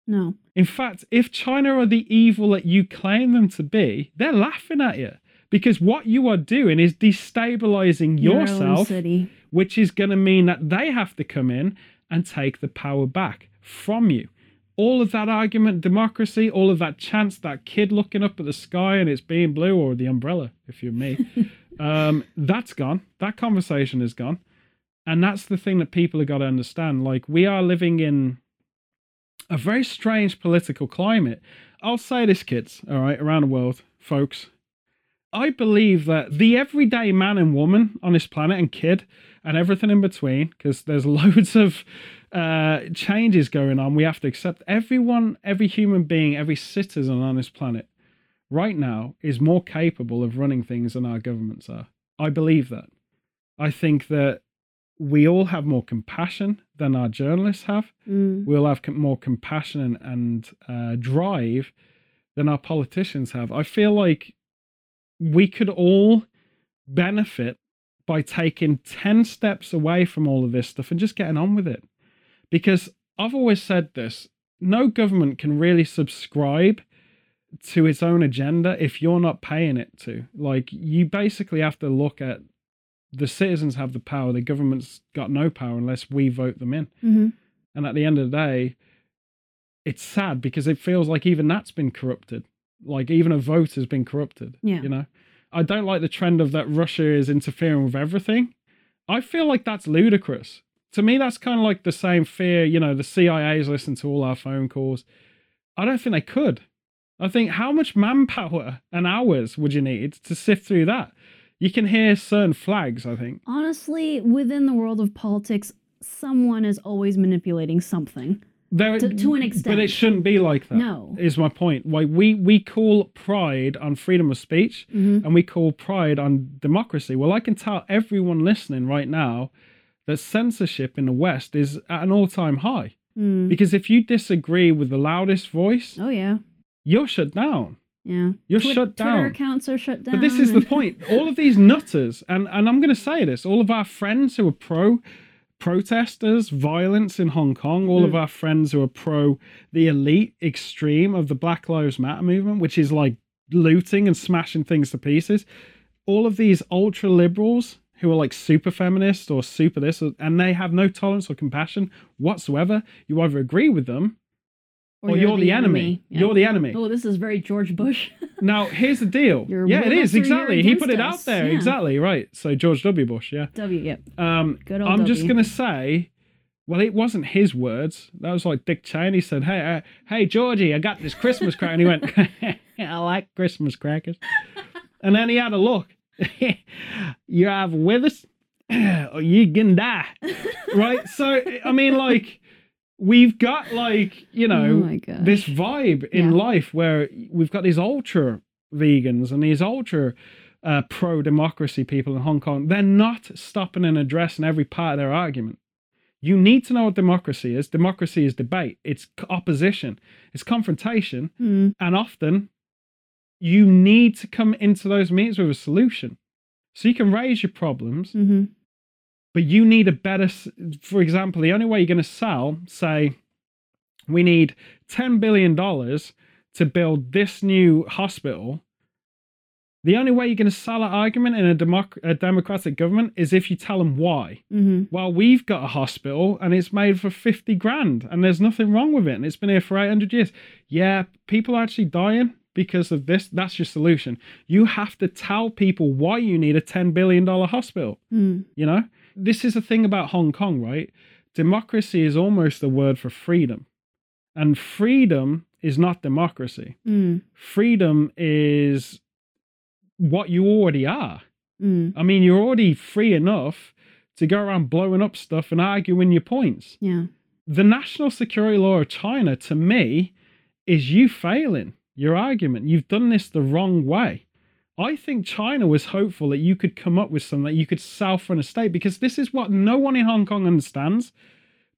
no. In fact, if China are the evil that you claim them to be, they're laughing at you because what you are doing is destabilizing Your yourself, which is going to mean that they have to come in and take the power back from you. All of that argument, democracy, all of that chance, that kid looking up at the sky and it's being blue, or the umbrella, if you're me, um, that's gone. That conversation is gone. And that's the thing that people have got to understand. Like, we are living in a very strange political climate. I'll say this, kids, all right, around the world, folks. I believe that the everyday man and woman on this planet and kid and everything in between, because there's loads of uh, changes going on, we have to accept everyone, every human being, every citizen on this planet right now is more capable of running things than our governments are. I believe that. I think that we all have more compassion than our journalists have Mm. we'll have more compassion and, and uh, drive than our politicians have. I feel like we could all benefit by taking 10 steps away from all of this stuff and just getting on with it. Because I've always said this no government can really subscribe to its own agenda if you're not paying it to. Like, you basically have to look at the citizens have the power, the government's got no power unless we vote them in. hmm And at the end of the day, it's sad because it feels like even that's been corrupted. Like even a vote has been corrupted. Yeah. You know? I don't like the trend of that Russia is interfering with everything. I feel like that's ludicrous. To me, that's kind of like the same fear, you know, the CIA's listen to all our phone calls. I don't think they could. I think how much manpower and hours would you need to sift through that? You can hear certain flags, I think. Honestly, within the world of politics, someone is always manipulating something. there To- to an extent. but it shouldn't be like that. No. is my point. Why we we call pride on freedom of speech, Mhm. and we call pride on democracy. Well, I can tell everyone listening right now that censorship in the West is at an all-time high. Mm. Because if you disagree with the loudest voice, Oh yeah, you're shut down. yeah. You're Twit- shut Twitter down. accounts are shut down. But this is the point. All of these nutters, and, and I'm going to say this, all of our friends who are pro protesters, violence in Hong Kong, all of Mm. our friends who are pro the elite extreme of the Black Lives Matter movement, which is like looting and smashing things to pieces, all of these ultra liberals who are like super feminist or super this, and they have no tolerance or compassion whatsoever, you either agree with them or, you're, the, enemy. Yeah. You're the enemy. Oh, this is very George Bush. Now, here's the deal. You're yeah, it is us you're exactly. He put it against out there Yeah. exactly right. So George W. Bush, yeah. w. Yep. Um, Good old I'm just gonna say, well, it wasn't his words. That was like Dick Cheney said, "Hey, uh, hey, Georgie, I got this Christmas cracker," and he went, "I like Christmas crackers," and then he had a look. you have with us, or you can die, right? So I mean, like. We've got like you know oh this vibe in Yeah. life where we've got these ultra vegans and these ultra uh, pro democracy people in Hong Kong. They're not stopping and addressing every part of their argument. You need to know what democracy is. Democracy is debate, it's opposition, it's confrontation, Mm. and often you need to come into those meetings with a solution. So you can raise your problems, hmm but you need a better for example the only way you're going to sell say we need 10 billion dollars to build this new hospital the only way you're going to sell that argument in a, democ- a democratic government is if you tell them why. Hmm well we've got a hospital and it's made for 50 grand and there's nothing wrong with it and it's been here for 800 years. Yeah people are actually dying because of this that's your solution. You have to tell people why you need a 10 billion dollar hospital Mm. you know, this is the thing about Hong Kong, right? Democracy is almost the word for freedom. And freedom is not democracy. Mm. Freedom is what you already are. Mm. I mean, you're already free enough to go around blowing up stuff and arguing your points. Yeah. The national security law of China, to me, is you failing your argument. You've done this the wrong way. I think China was hopeful that you could come up with something that you could sell for an estate because this is what no one in Hong Kong understands.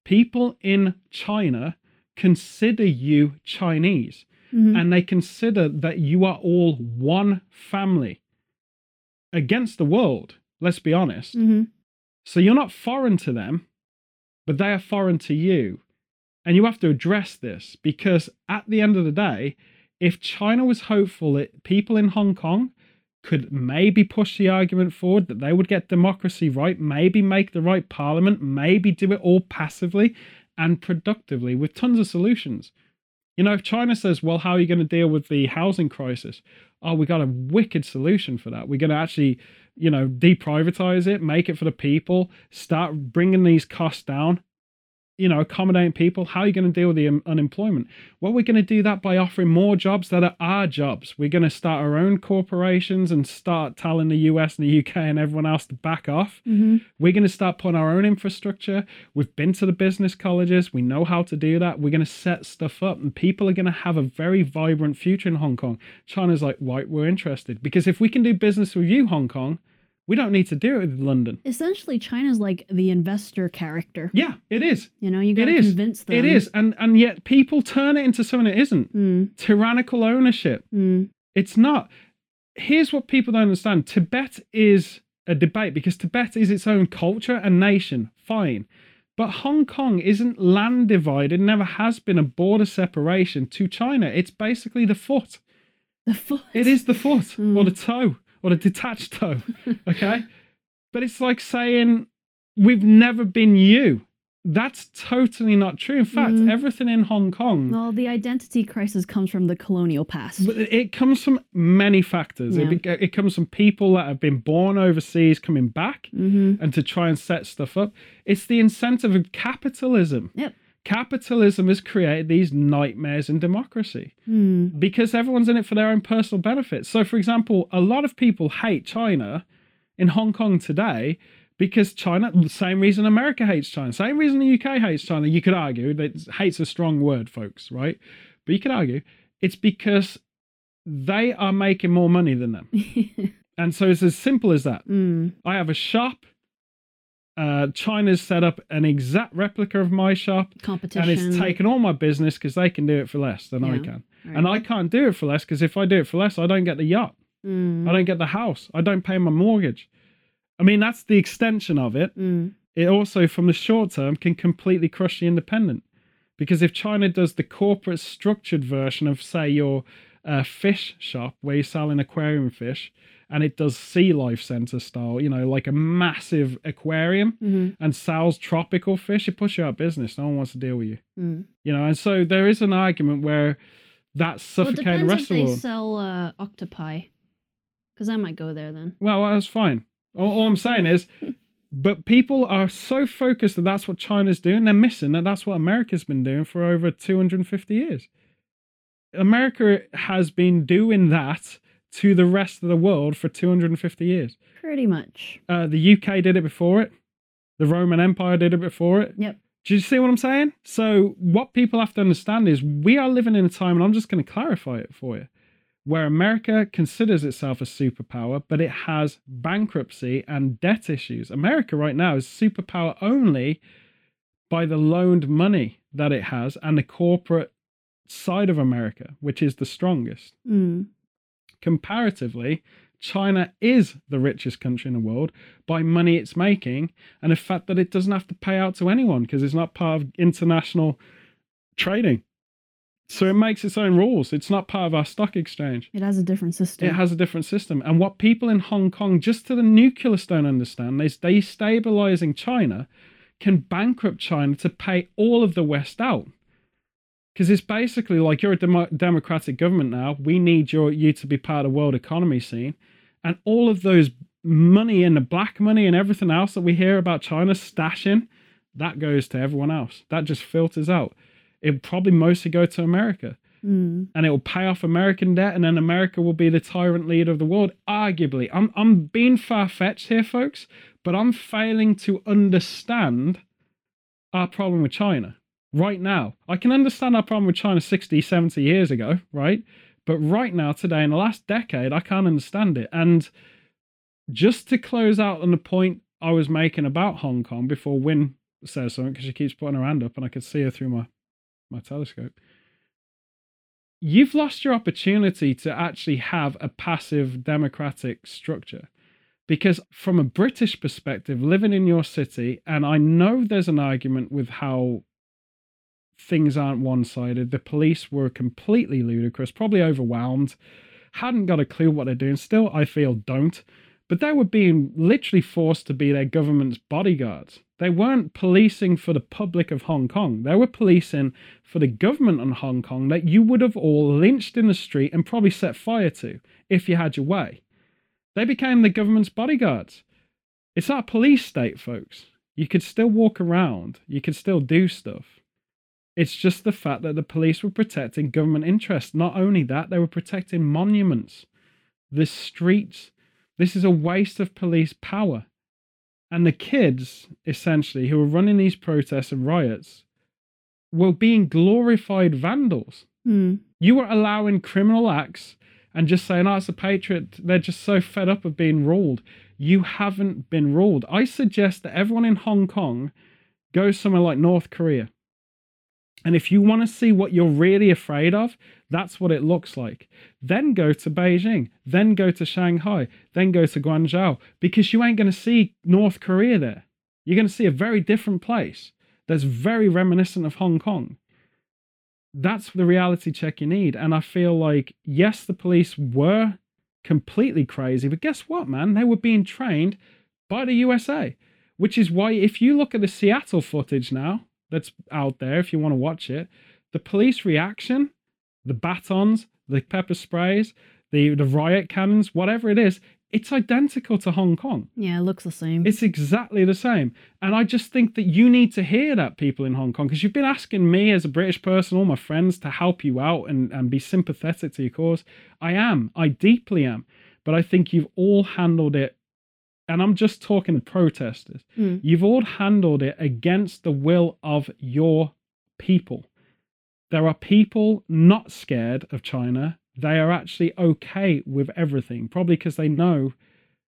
People in China consider you Chinese Mhm. and they consider that you are all one family against the world. Let's be honest. Mhm. So you're not foreign to them, but they are foreign to you. And you have to address this because at the end of the day, if China was hopeful that people in Hong Kong could maybe push the argument forward that they would get democracy right, maybe make the right parliament, maybe do it all passively and productively with tons of solutions. You know, if China says, well, how are you going to deal with the housing crisis? Oh, we got a wicked solution for that. We're going to actually, you know, deprivatize it, make it for the people, start bringing these costs down, you know, accommodating people. How are you going to deal with the um, unemployment? Well, we're going to do that by offering more jobs that are our jobs. We're going to start our own corporations and start telling the US and the UK and everyone else to back off. Mhm. We're going to start putting our own infrastructure. We've been to the business colleges. We know how to do that. We're going to set stuff up, and people are going to have a very vibrant future in Hong Kong. China's like, right, we're interested. Because if we can do business with you, Hong Kong, we don't need to do it with London. Essentially, China's like the investor character. Yeah, it is. You know, you got to convince them. It is, And and yet people turn it into something it isn't. Mm. Tyrannical ownership. Mm. It's not. Here's what people don't understand Tibet is a debate because Tibet is its own culture and nation. Fine. But Hong Kong isn't land divided, never has been a border separation to China. It's basically the foot. The foot. It is the foot or Mm. the toe or a detached toe. Okay. but it's like saying we've never been you. That's totally not true. In fact, Mm. everything in Hong Kong Well, the identity crisis comes from the colonial past. but it comes from many factors. It, Yeah. be- it comes from people that have been born overseas coming back hmm and to try and set stuff up. It's the incentive of capitalism. Yep. Capitalism has created these nightmares in democracy Mm. because everyone's in it for their own personal benefit. So, for example, a lot of people hate China in Hong Kong today because China, the same reason America hates China, same reason the UK hates China. You could argue that hate's a strong word, folks, right? But you could argue it's because they are making more money than them. and so it's as simple as that. mm. I have a shop. Uh, China's set up an exact replica of my shop, Competition. and it's taken all my business because they can do it for less than I can. Right. And I can't do it for less because if I do it for less, I don't get the yacht. Mm. I don't get the house. I don't pay my mortgage. I mean, that's the extension of it. Mm. It also, from the short term, can completely crush the independent. Because if China does the corporate structured version of, say, your uh, fish shop where you're selling aquarium fish, and it does sea life center style, you know, like a massive aquarium Mhm. and sells tropical fish, it puts you out of business. No one wants to deal with you. Mm. You know, and so there is an argument where that's Well, it suffocating depends the if rest of the they sell uh, octopi, because I might go there then. Well, that's fine. All, all I'm saying is, but people are so focused that that's what China's doing. They're missing that that's what America's been doing for over 250 years. America has been doing that to the rest of the world for 250 years. Pretty much. Uh, the UK did it before it. The Roman Empire did it before it. Yep. Do you see what I'm saying? So, what people have to understand is we are living in a time, and I'm just going to clarify it for you, where America considers itself a superpower, but it has bankruptcy and debt issues. America right now is superpower only by the loaned money that it has and the corporate side of America, which is the strongest Mm. Comparatively, China is the richest country in the world by money it's making and the fact that it doesn't have to pay out to anyone because it's not part of international trading. So it makes its own rules. It's not part of our stock exchange. It has a different system. It has a different system. And what people in Hong Kong, just to the nucleus, don't understand is destabilizing China can bankrupt China to pay all of the West out. Because it's basically like you're a demo- democratic government now. We need your you to be part of the world economy scene, and all of those money and the black money and everything else that we hear about China stashing, that goes to everyone else. That just filters out. It probably mostly go to America Mm. and it will pay off American debt, and then America will be the tyrant leader of the world. Arguably, I'm I'm being far fetched here, folks, but I'm failing to understand our problem with China right now. I can understand our problem with China 60, 70 years ago, right? But right now, today, in the last decade, I can't understand it. And just to close out on the point I was making about Hong Kong before Win says something, because she keeps putting her hand up and I could see her through my, my telescope you've lost your opportunity to actually have a passive democratic structure. Because from a British perspective, living in your city, and I know there's an argument with how things aren't one sided. The police were completely ludicrous, probably overwhelmed, hadn't got a clue what they're doing. Still, I feel don't. But they were being literally forced to be their government's bodyguards. They weren't policing for the public of Hong Kong. They were policing for the government in Hong Kong that you would have all lynched in the street and probably set fire to if you had your way. They became the government's bodyguards. It's a police state, folks. You could still walk around, you could still do stuff. It's just the fact that the police were protecting government interests. Not only that, they were protecting monuments, the streets. This is a waste of police power. And the kids, essentially, who were running these protests and riots, were being glorified vandals. Mm. You were allowing criminal acts and just saying, oh, it's a patriot. They're just so fed up of being ruled. You haven't been ruled. I suggest that everyone in Hong Kong goes somewhere like North Korea. And if you want to see what you're really afraid of, that's what it looks like. Then go to Beijing, then go to Shanghai, then go to Guangzhou, because you ain't going to see North Korea there. You're going to see a very different place that's very reminiscent of Hong Kong. That's the reality check you need. And I feel like, yes, the police were completely crazy, but guess what, man? They were being trained by the USA, which is why, if you look at the Seattle footage now that's out there, if you want to watch it, the police reaction, the batons, the pepper sprays, the, the riot cannons, whatever it is, it's identical to Hong Kong. Yeah, it looks the same. It's exactly the same. And I just think that you need to hear that, people in Hong Kong, because you've been asking me as a British person, all my friends, to help you out and, and be sympathetic to your cause. I am. I deeply am. But I think you've all handled it and I'm just talking to protesters, Mm. you've all handled it against the will of your people. There are people not scared of China. They are actually okay with everything, probably because they know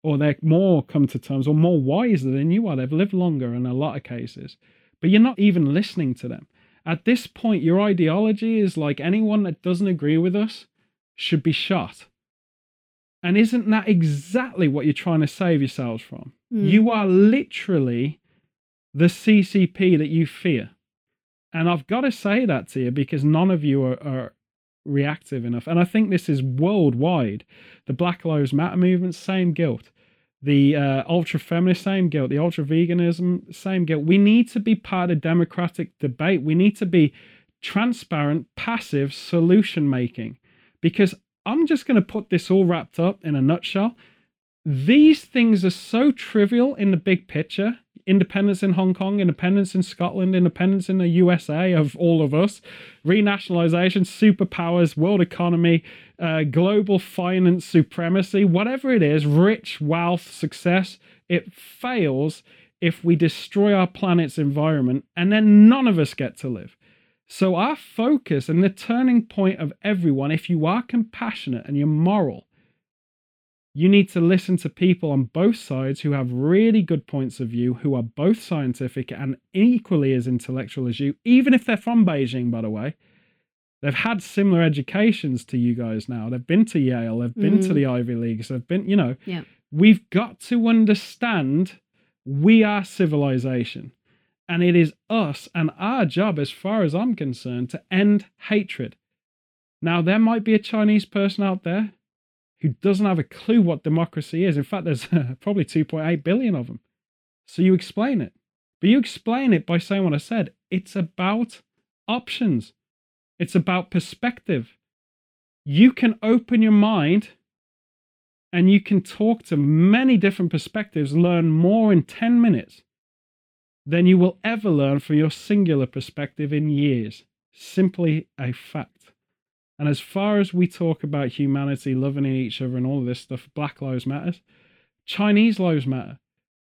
or they're more come to terms or more wiser than you are. They've lived longer in a lot of cases, but you're not even listening to them. At this point, your ideology is like anyone that doesn't agree with us should be shot. And isn't that exactly what you're trying to save yourselves from? Mm. You are literally the CCP that you fear. And I've got to say that to you because none of you are, are reactive enough. And I think this is worldwide. The Black Lives Matter movement, same guilt. The uh, ultra feminist, same guilt. The ultra veganism, same guilt. We need to be part of democratic debate. We need to be transparent, passive solution making. Because I'm just going to put this all wrapped up in a nutshell. These things are so trivial in the big picture independence in Hong Kong, independence in Scotland, independence in the USA of all of us, renationalization, superpowers, world economy, uh, global finance supremacy, whatever it is, rich, wealth, success, it fails if we destroy our planet's environment and then none of us get to live. So, our focus and the turning point of everyone, if you are compassionate and you're moral, you need to listen to people on both sides who have really good points of view, who are both scientific and equally as intellectual as you, even if they're from Beijing, by the way. They've had similar educations to you guys now. They've been to Yale, they've been to Mhm. the Ivy Leagues, they've been, you know, Yeah. we've got to understand we are civilization. And it is us and our job, as far as I'm concerned, to end hatred. Now, there might be a Chinese person out there who doesn't have a clue what democracy is. In fact, there's probably 2.8 billion of them. So you explain it. But you explain it by saying what I said. It's about options, it's about perspective. You can open your mind and you can talk to many different perspectives, learn more in 10 minutes than you will ever learn from your singular perspective in years. Simply a fact. And as far as we talk about humanity loving each other and all this stuff, Black Lives Matters, Chinese lives matter.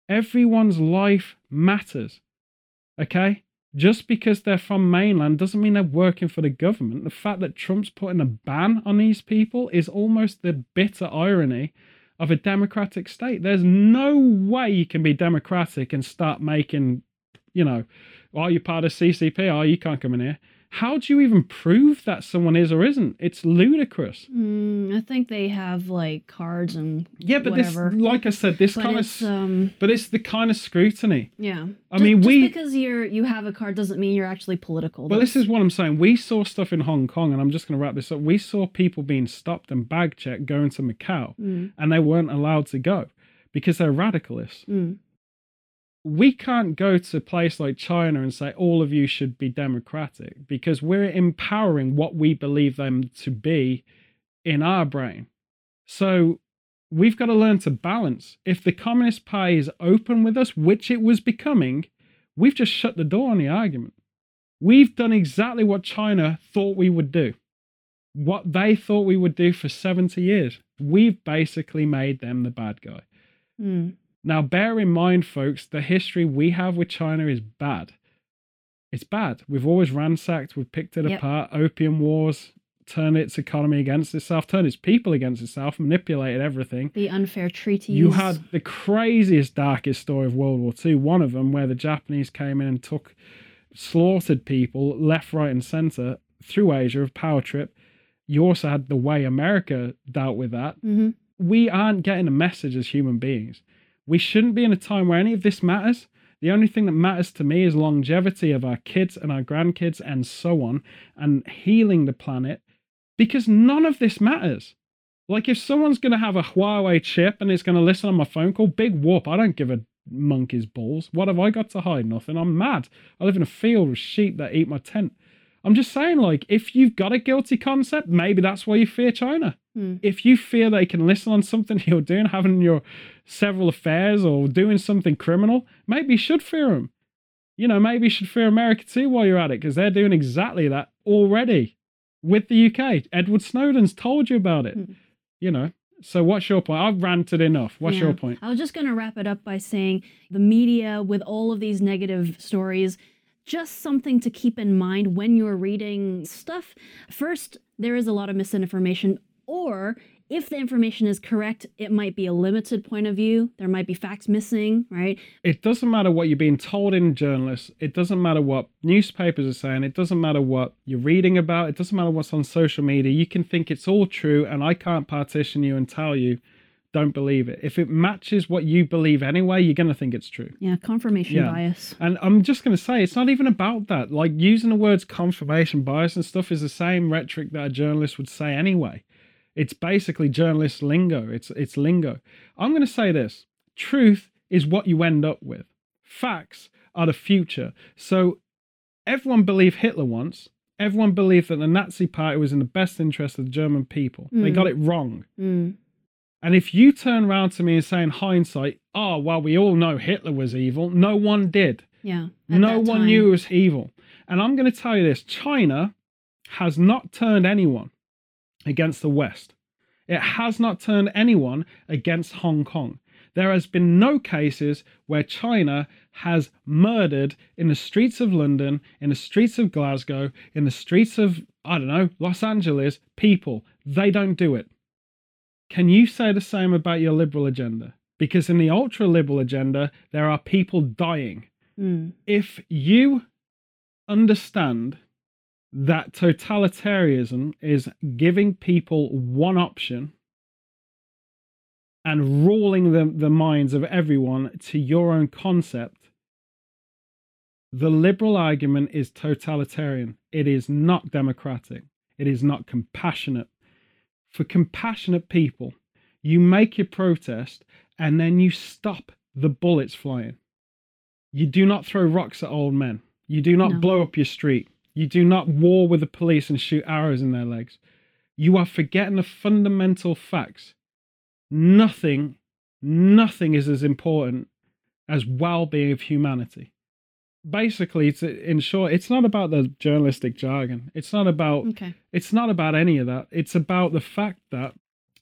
Everyone's life matters. Okay? Just because they're from mainland doesn't mean they're working for the government. The fact that Trump's putting a ban on these people is almost the bitter irony of a democratic state. There's no way you can be democratic and start making, you know, oh, are you part of CCP? Oh, you can't come in here. How do you even prove that someone is or isn't? It's ludicrous. Mm, I think they have like cards and Yeah, but whatever. this, like I said, this but kind of, um but it's the kind of scrutiny. yeah. I Just- mean, just we- because you're you have a card doesn't mean you're actually political. Well, this is what I'm saying. We saw stuff in Hong Kong, and I'm just going to wrap this up. We saw people being stopped and bag checked going to Macau, Mm, and they weren't allowed to go because they're radicalists. mm, We can't go to a place like China and say all of you should be democratic because we're empowering what we believe them to be in our brain. So we've got to learn to balance. If the Communist Party is open with us, which it was becoming, we've just shut the door on the argument. We've done exactly what China thought we would do, what they thought we would do for 70 years. We've basically made them the bad guy. mm. Now, bear in mind, folks, the history we have with China is bad. It's bad. We've always ransacked, we've picked it Yep. apart, opium wars, turned its economy against itself, turned its people against itself, manipulated everything. The unfair treaties. You had the craziest, darkest story of World War II. One of them where the Japanese came in and took, slaughtered people left, right, and center through Asia of power trip. You also had the way America dealt with that. Mhm. We aren't getting a message as human beings. We shouldn't be in a time where any of this matters. The only thing that matters to me is longevity of our kids and our grandkids and so on, and healing the planet because none of this matters. Like if someone's going to have a Huawei chip and it's going to listen on my phone call, big whoop. I don't give a monkey's balls. What have I got to hide? Nothing. I'm mad. I live in a field with sheep that eat my tent. I'm just saying, like, if you've got a guilty concept, maybe that's why you fear China. Hmm. If you fear they can listen on something you're doing, having your several affairs or doing something criminal, maybe you should fear them. You know, maybe you should fear America too while you're at it because they're doing exactly that already with the UK. Edward Snowden's told you about it. Hmm. You know, So what's your point? I've ranted enough. What's Yeah. your point? I was just going to wrap it up by saying the media, with all of these negative stories, just something to keep in mind when you're reading stuff. First, there is a lot of misinformation, or if the information is correct, it might be a limited point of view. There might be facts missing, right? It doesn't matter what you're being told in journalists. It doesn't matter what newspapers are saying. It doesn't matter what you're reading about. It doesn't matter what's on social media. You can think it's all true, and I can't partition you and tell you, don't believe it. If it matches what you believe anyway, you're going to think it's true. Yeah, confirmation Yeah. bias. And I'm just going to say, it's not even about that. Like using the words confirmation bias and stuff is the same rhetoric that a journalist would say anyway. It's basically journalist lingo. It's it's lingo. I'm going to say this: truth is what you end up with. Facts are the future. So everyone believed Hitler once. Everyone believed that the Nazi Party was in the best interest of the German people. They Mm. got it wrong. Mm. And if you turn around to me and say in hindsight, oh, well, we all know Hitler was evil, no one did. Yeah. No one time. knew it was evil. And I'm going to tell you this China has not turned anyone against the West, it has not turned anyone against Hong Kong. There has been no cases where China has murdered in the streets of London, in the streets of Glasgow, in the streets of, I don't know, Los Angeles, people. They don't do it. Can you say the same about your liberal agenda? Because in the ultra liberal agenda, there are people dying Mm. if you understand that totalitarianism is giving people one option and ruling the, the minds of everyone to your own concept, the liberal argument is totalitarian. It is not democratic. It is not compassionate. For compassionate people, you make your protest and then you stop the bullets flying. You do not throw rocks at old men. You do not No. blow up your street. You do not war with the police and shoot arrows in their legs. You are forgetting the fundamental facts. Nothing, nothing is as important as well being of humanity. Basically, it's in short, it's not about the journalistic jargon. It's not about Okay. it's not about any of that. It's about the fact that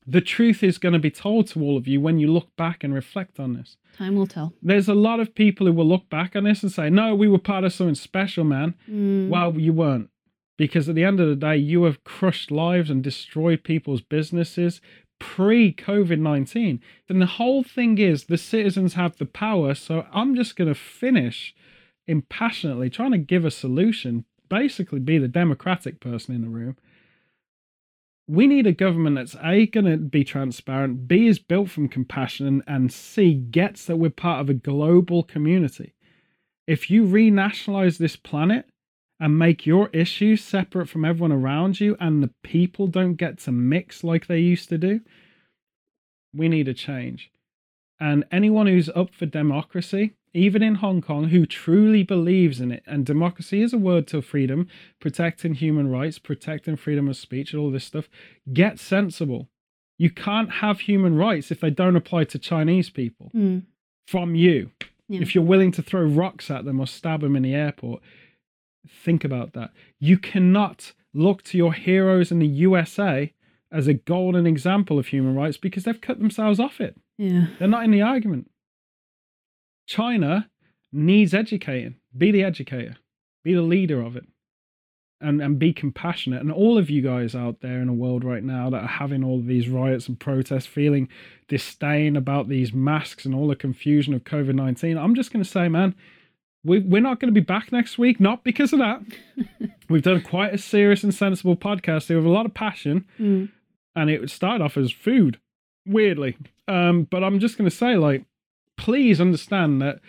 the truth is going to be told to all of you when you look back and reflect on this. Time will tell. There's a lot of people who will look back on this and say, no, we were part of something special, man. Mm. Well, you weren't. Because at the end of the day, you have crushed lives and destroyed people's businesses pre COVID 19. Then the whole thing is the citizens have the power. So I'm just going to finish impassionately trying to give a solution, basically, be the democratic person in the room. We need a government that's A, going to be transparent, B, is built from compassion, and, C, gets that we're part of a global community. If you renationalize this planet, and make your issues separate from everyone around you and the people don't get to mix like they used to do, we need a change. And anyone who's up for democracy, even in Hong Kong, who truly believes in it, and democracy is a word to freedom, protecting human rights, protecting freedom of speech, and all this stuff, get sensible. You can't have human rights if they don't apply to Chinese people Mm. from you. Yeah. If you're willing to throw rocks at them or stab them in the airport, think about that. You cannot look to your heroes in the USA as a golden example of human rights because they've cut themselves off it. Yeah. They're not in the argument. China needs educating. Be the educator. Be the leader of it. And and be compassionate. And all of you guys out there in the world right now that are having all of these riots and protests, feeling disdain about these masks and all the confusion of COVID 19, I'm just going to say, man, we, we're not going to be back next week. Not because of that. We've done quite a serious and sensible podcast here with a lot of passion Mm. and it would start off as food, weirdly. Um, but I'm just going to say, like, please understand that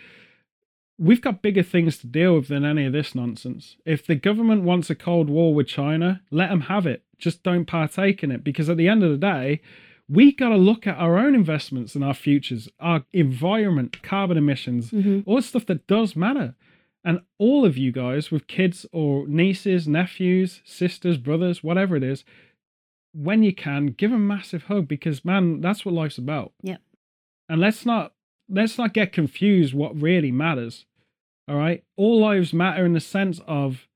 we've got bigger things to deal with than any of this nonsense. If the government wants a cold war with China, let them have it. Just don't partake in it because at the end of the day, we got to look at our own investments and our futures, our environment, carbon emissions, Mhm. all the stuff that does matter. And all of you guys with kids or nieces, nephews, sisters, brothers, whatever it is, when you can, give a massive hug because man, that's what life's about. Yep. And let's not let's not get confused what really matters. All right? All lives matter in the sense of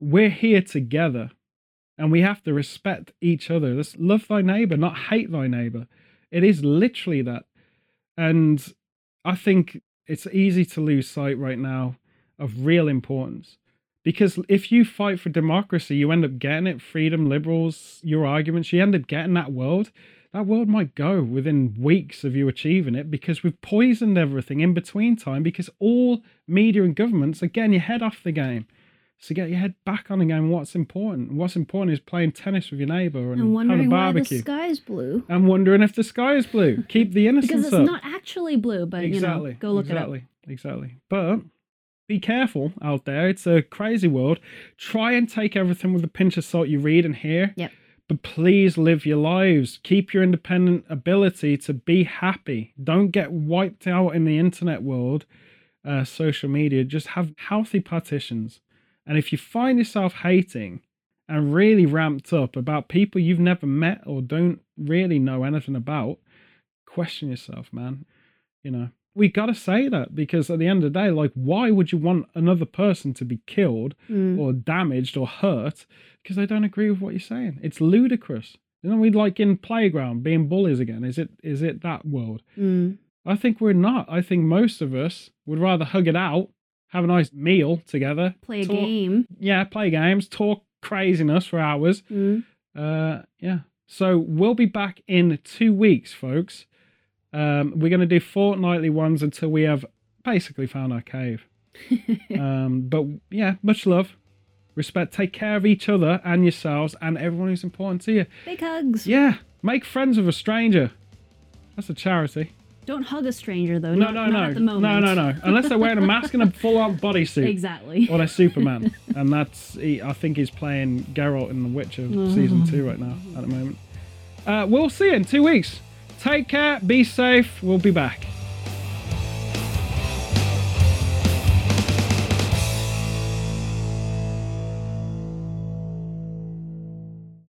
we're here together and we have to respect each other. Let's love thy neighbor, not hate thy neighbor. It is literally that. And I think it's easy to lose sight right now of real importance. Because if you fight for democracy, you end up getting it freedom, liberals, your arguments, you end up getting that world. That world might go within weeks of you achieving it because we've poisoned everything in between time because all media and governments are getting your head off the game. So get your head back on the game. What's important? What's important is playing tennis with your neighbour and, And having a wondering why the barbecue. sky's blue. I'm wondering if the sky is blue. Keep the innocence Because it's up. not actually blue, but exactly. you know, go look at it. exactly. Exactly. But be careful out there. It's a crazy world. Try and take everything with a pinch of salt you read and hear. Yep. But please live your lives. Keep your independent ability to be happy. Don't get wiped out in the internet world, uh, social media. Just have healthy partitions. And if you find yourself hating and really ramped up about people you've never met or don't really know anything about, question yourself, man. You know, we got to say that because at the end of the day, like, why would you want another person to be killed. Mm. or damaged or hurt because they don't agree with what you're saying? It's ludicrous. You know, we like in playground being bullies again. Is it is it that world? Mm. I think we're not. I think most of us would rather hug it out, have a nice meal together, Play a talk- game. Yeah, play games, talk craziness for hours. Mm. Uh, yeah. So we'll be back in two weeks, folks. Um, we're going to do fortnightly ones until we have basically found our cave. um, but yeah, much love, respect. Take care of each other and yourselves and everyone who's important to you. Big hugs. Yeah, make friends with a stranger. That's a charity. Don't hug a stranger though. No, not, no, not no, At the moment. no, no, no. Unless they're wearing a mask and a full-on bodysuit. Exactly. Or they're Superman, and that's he, I think he's playing Geralt in The Witcher season two right now at the moment. Uh, we'll see you in two weeks. Take care, be safe. We'll be back.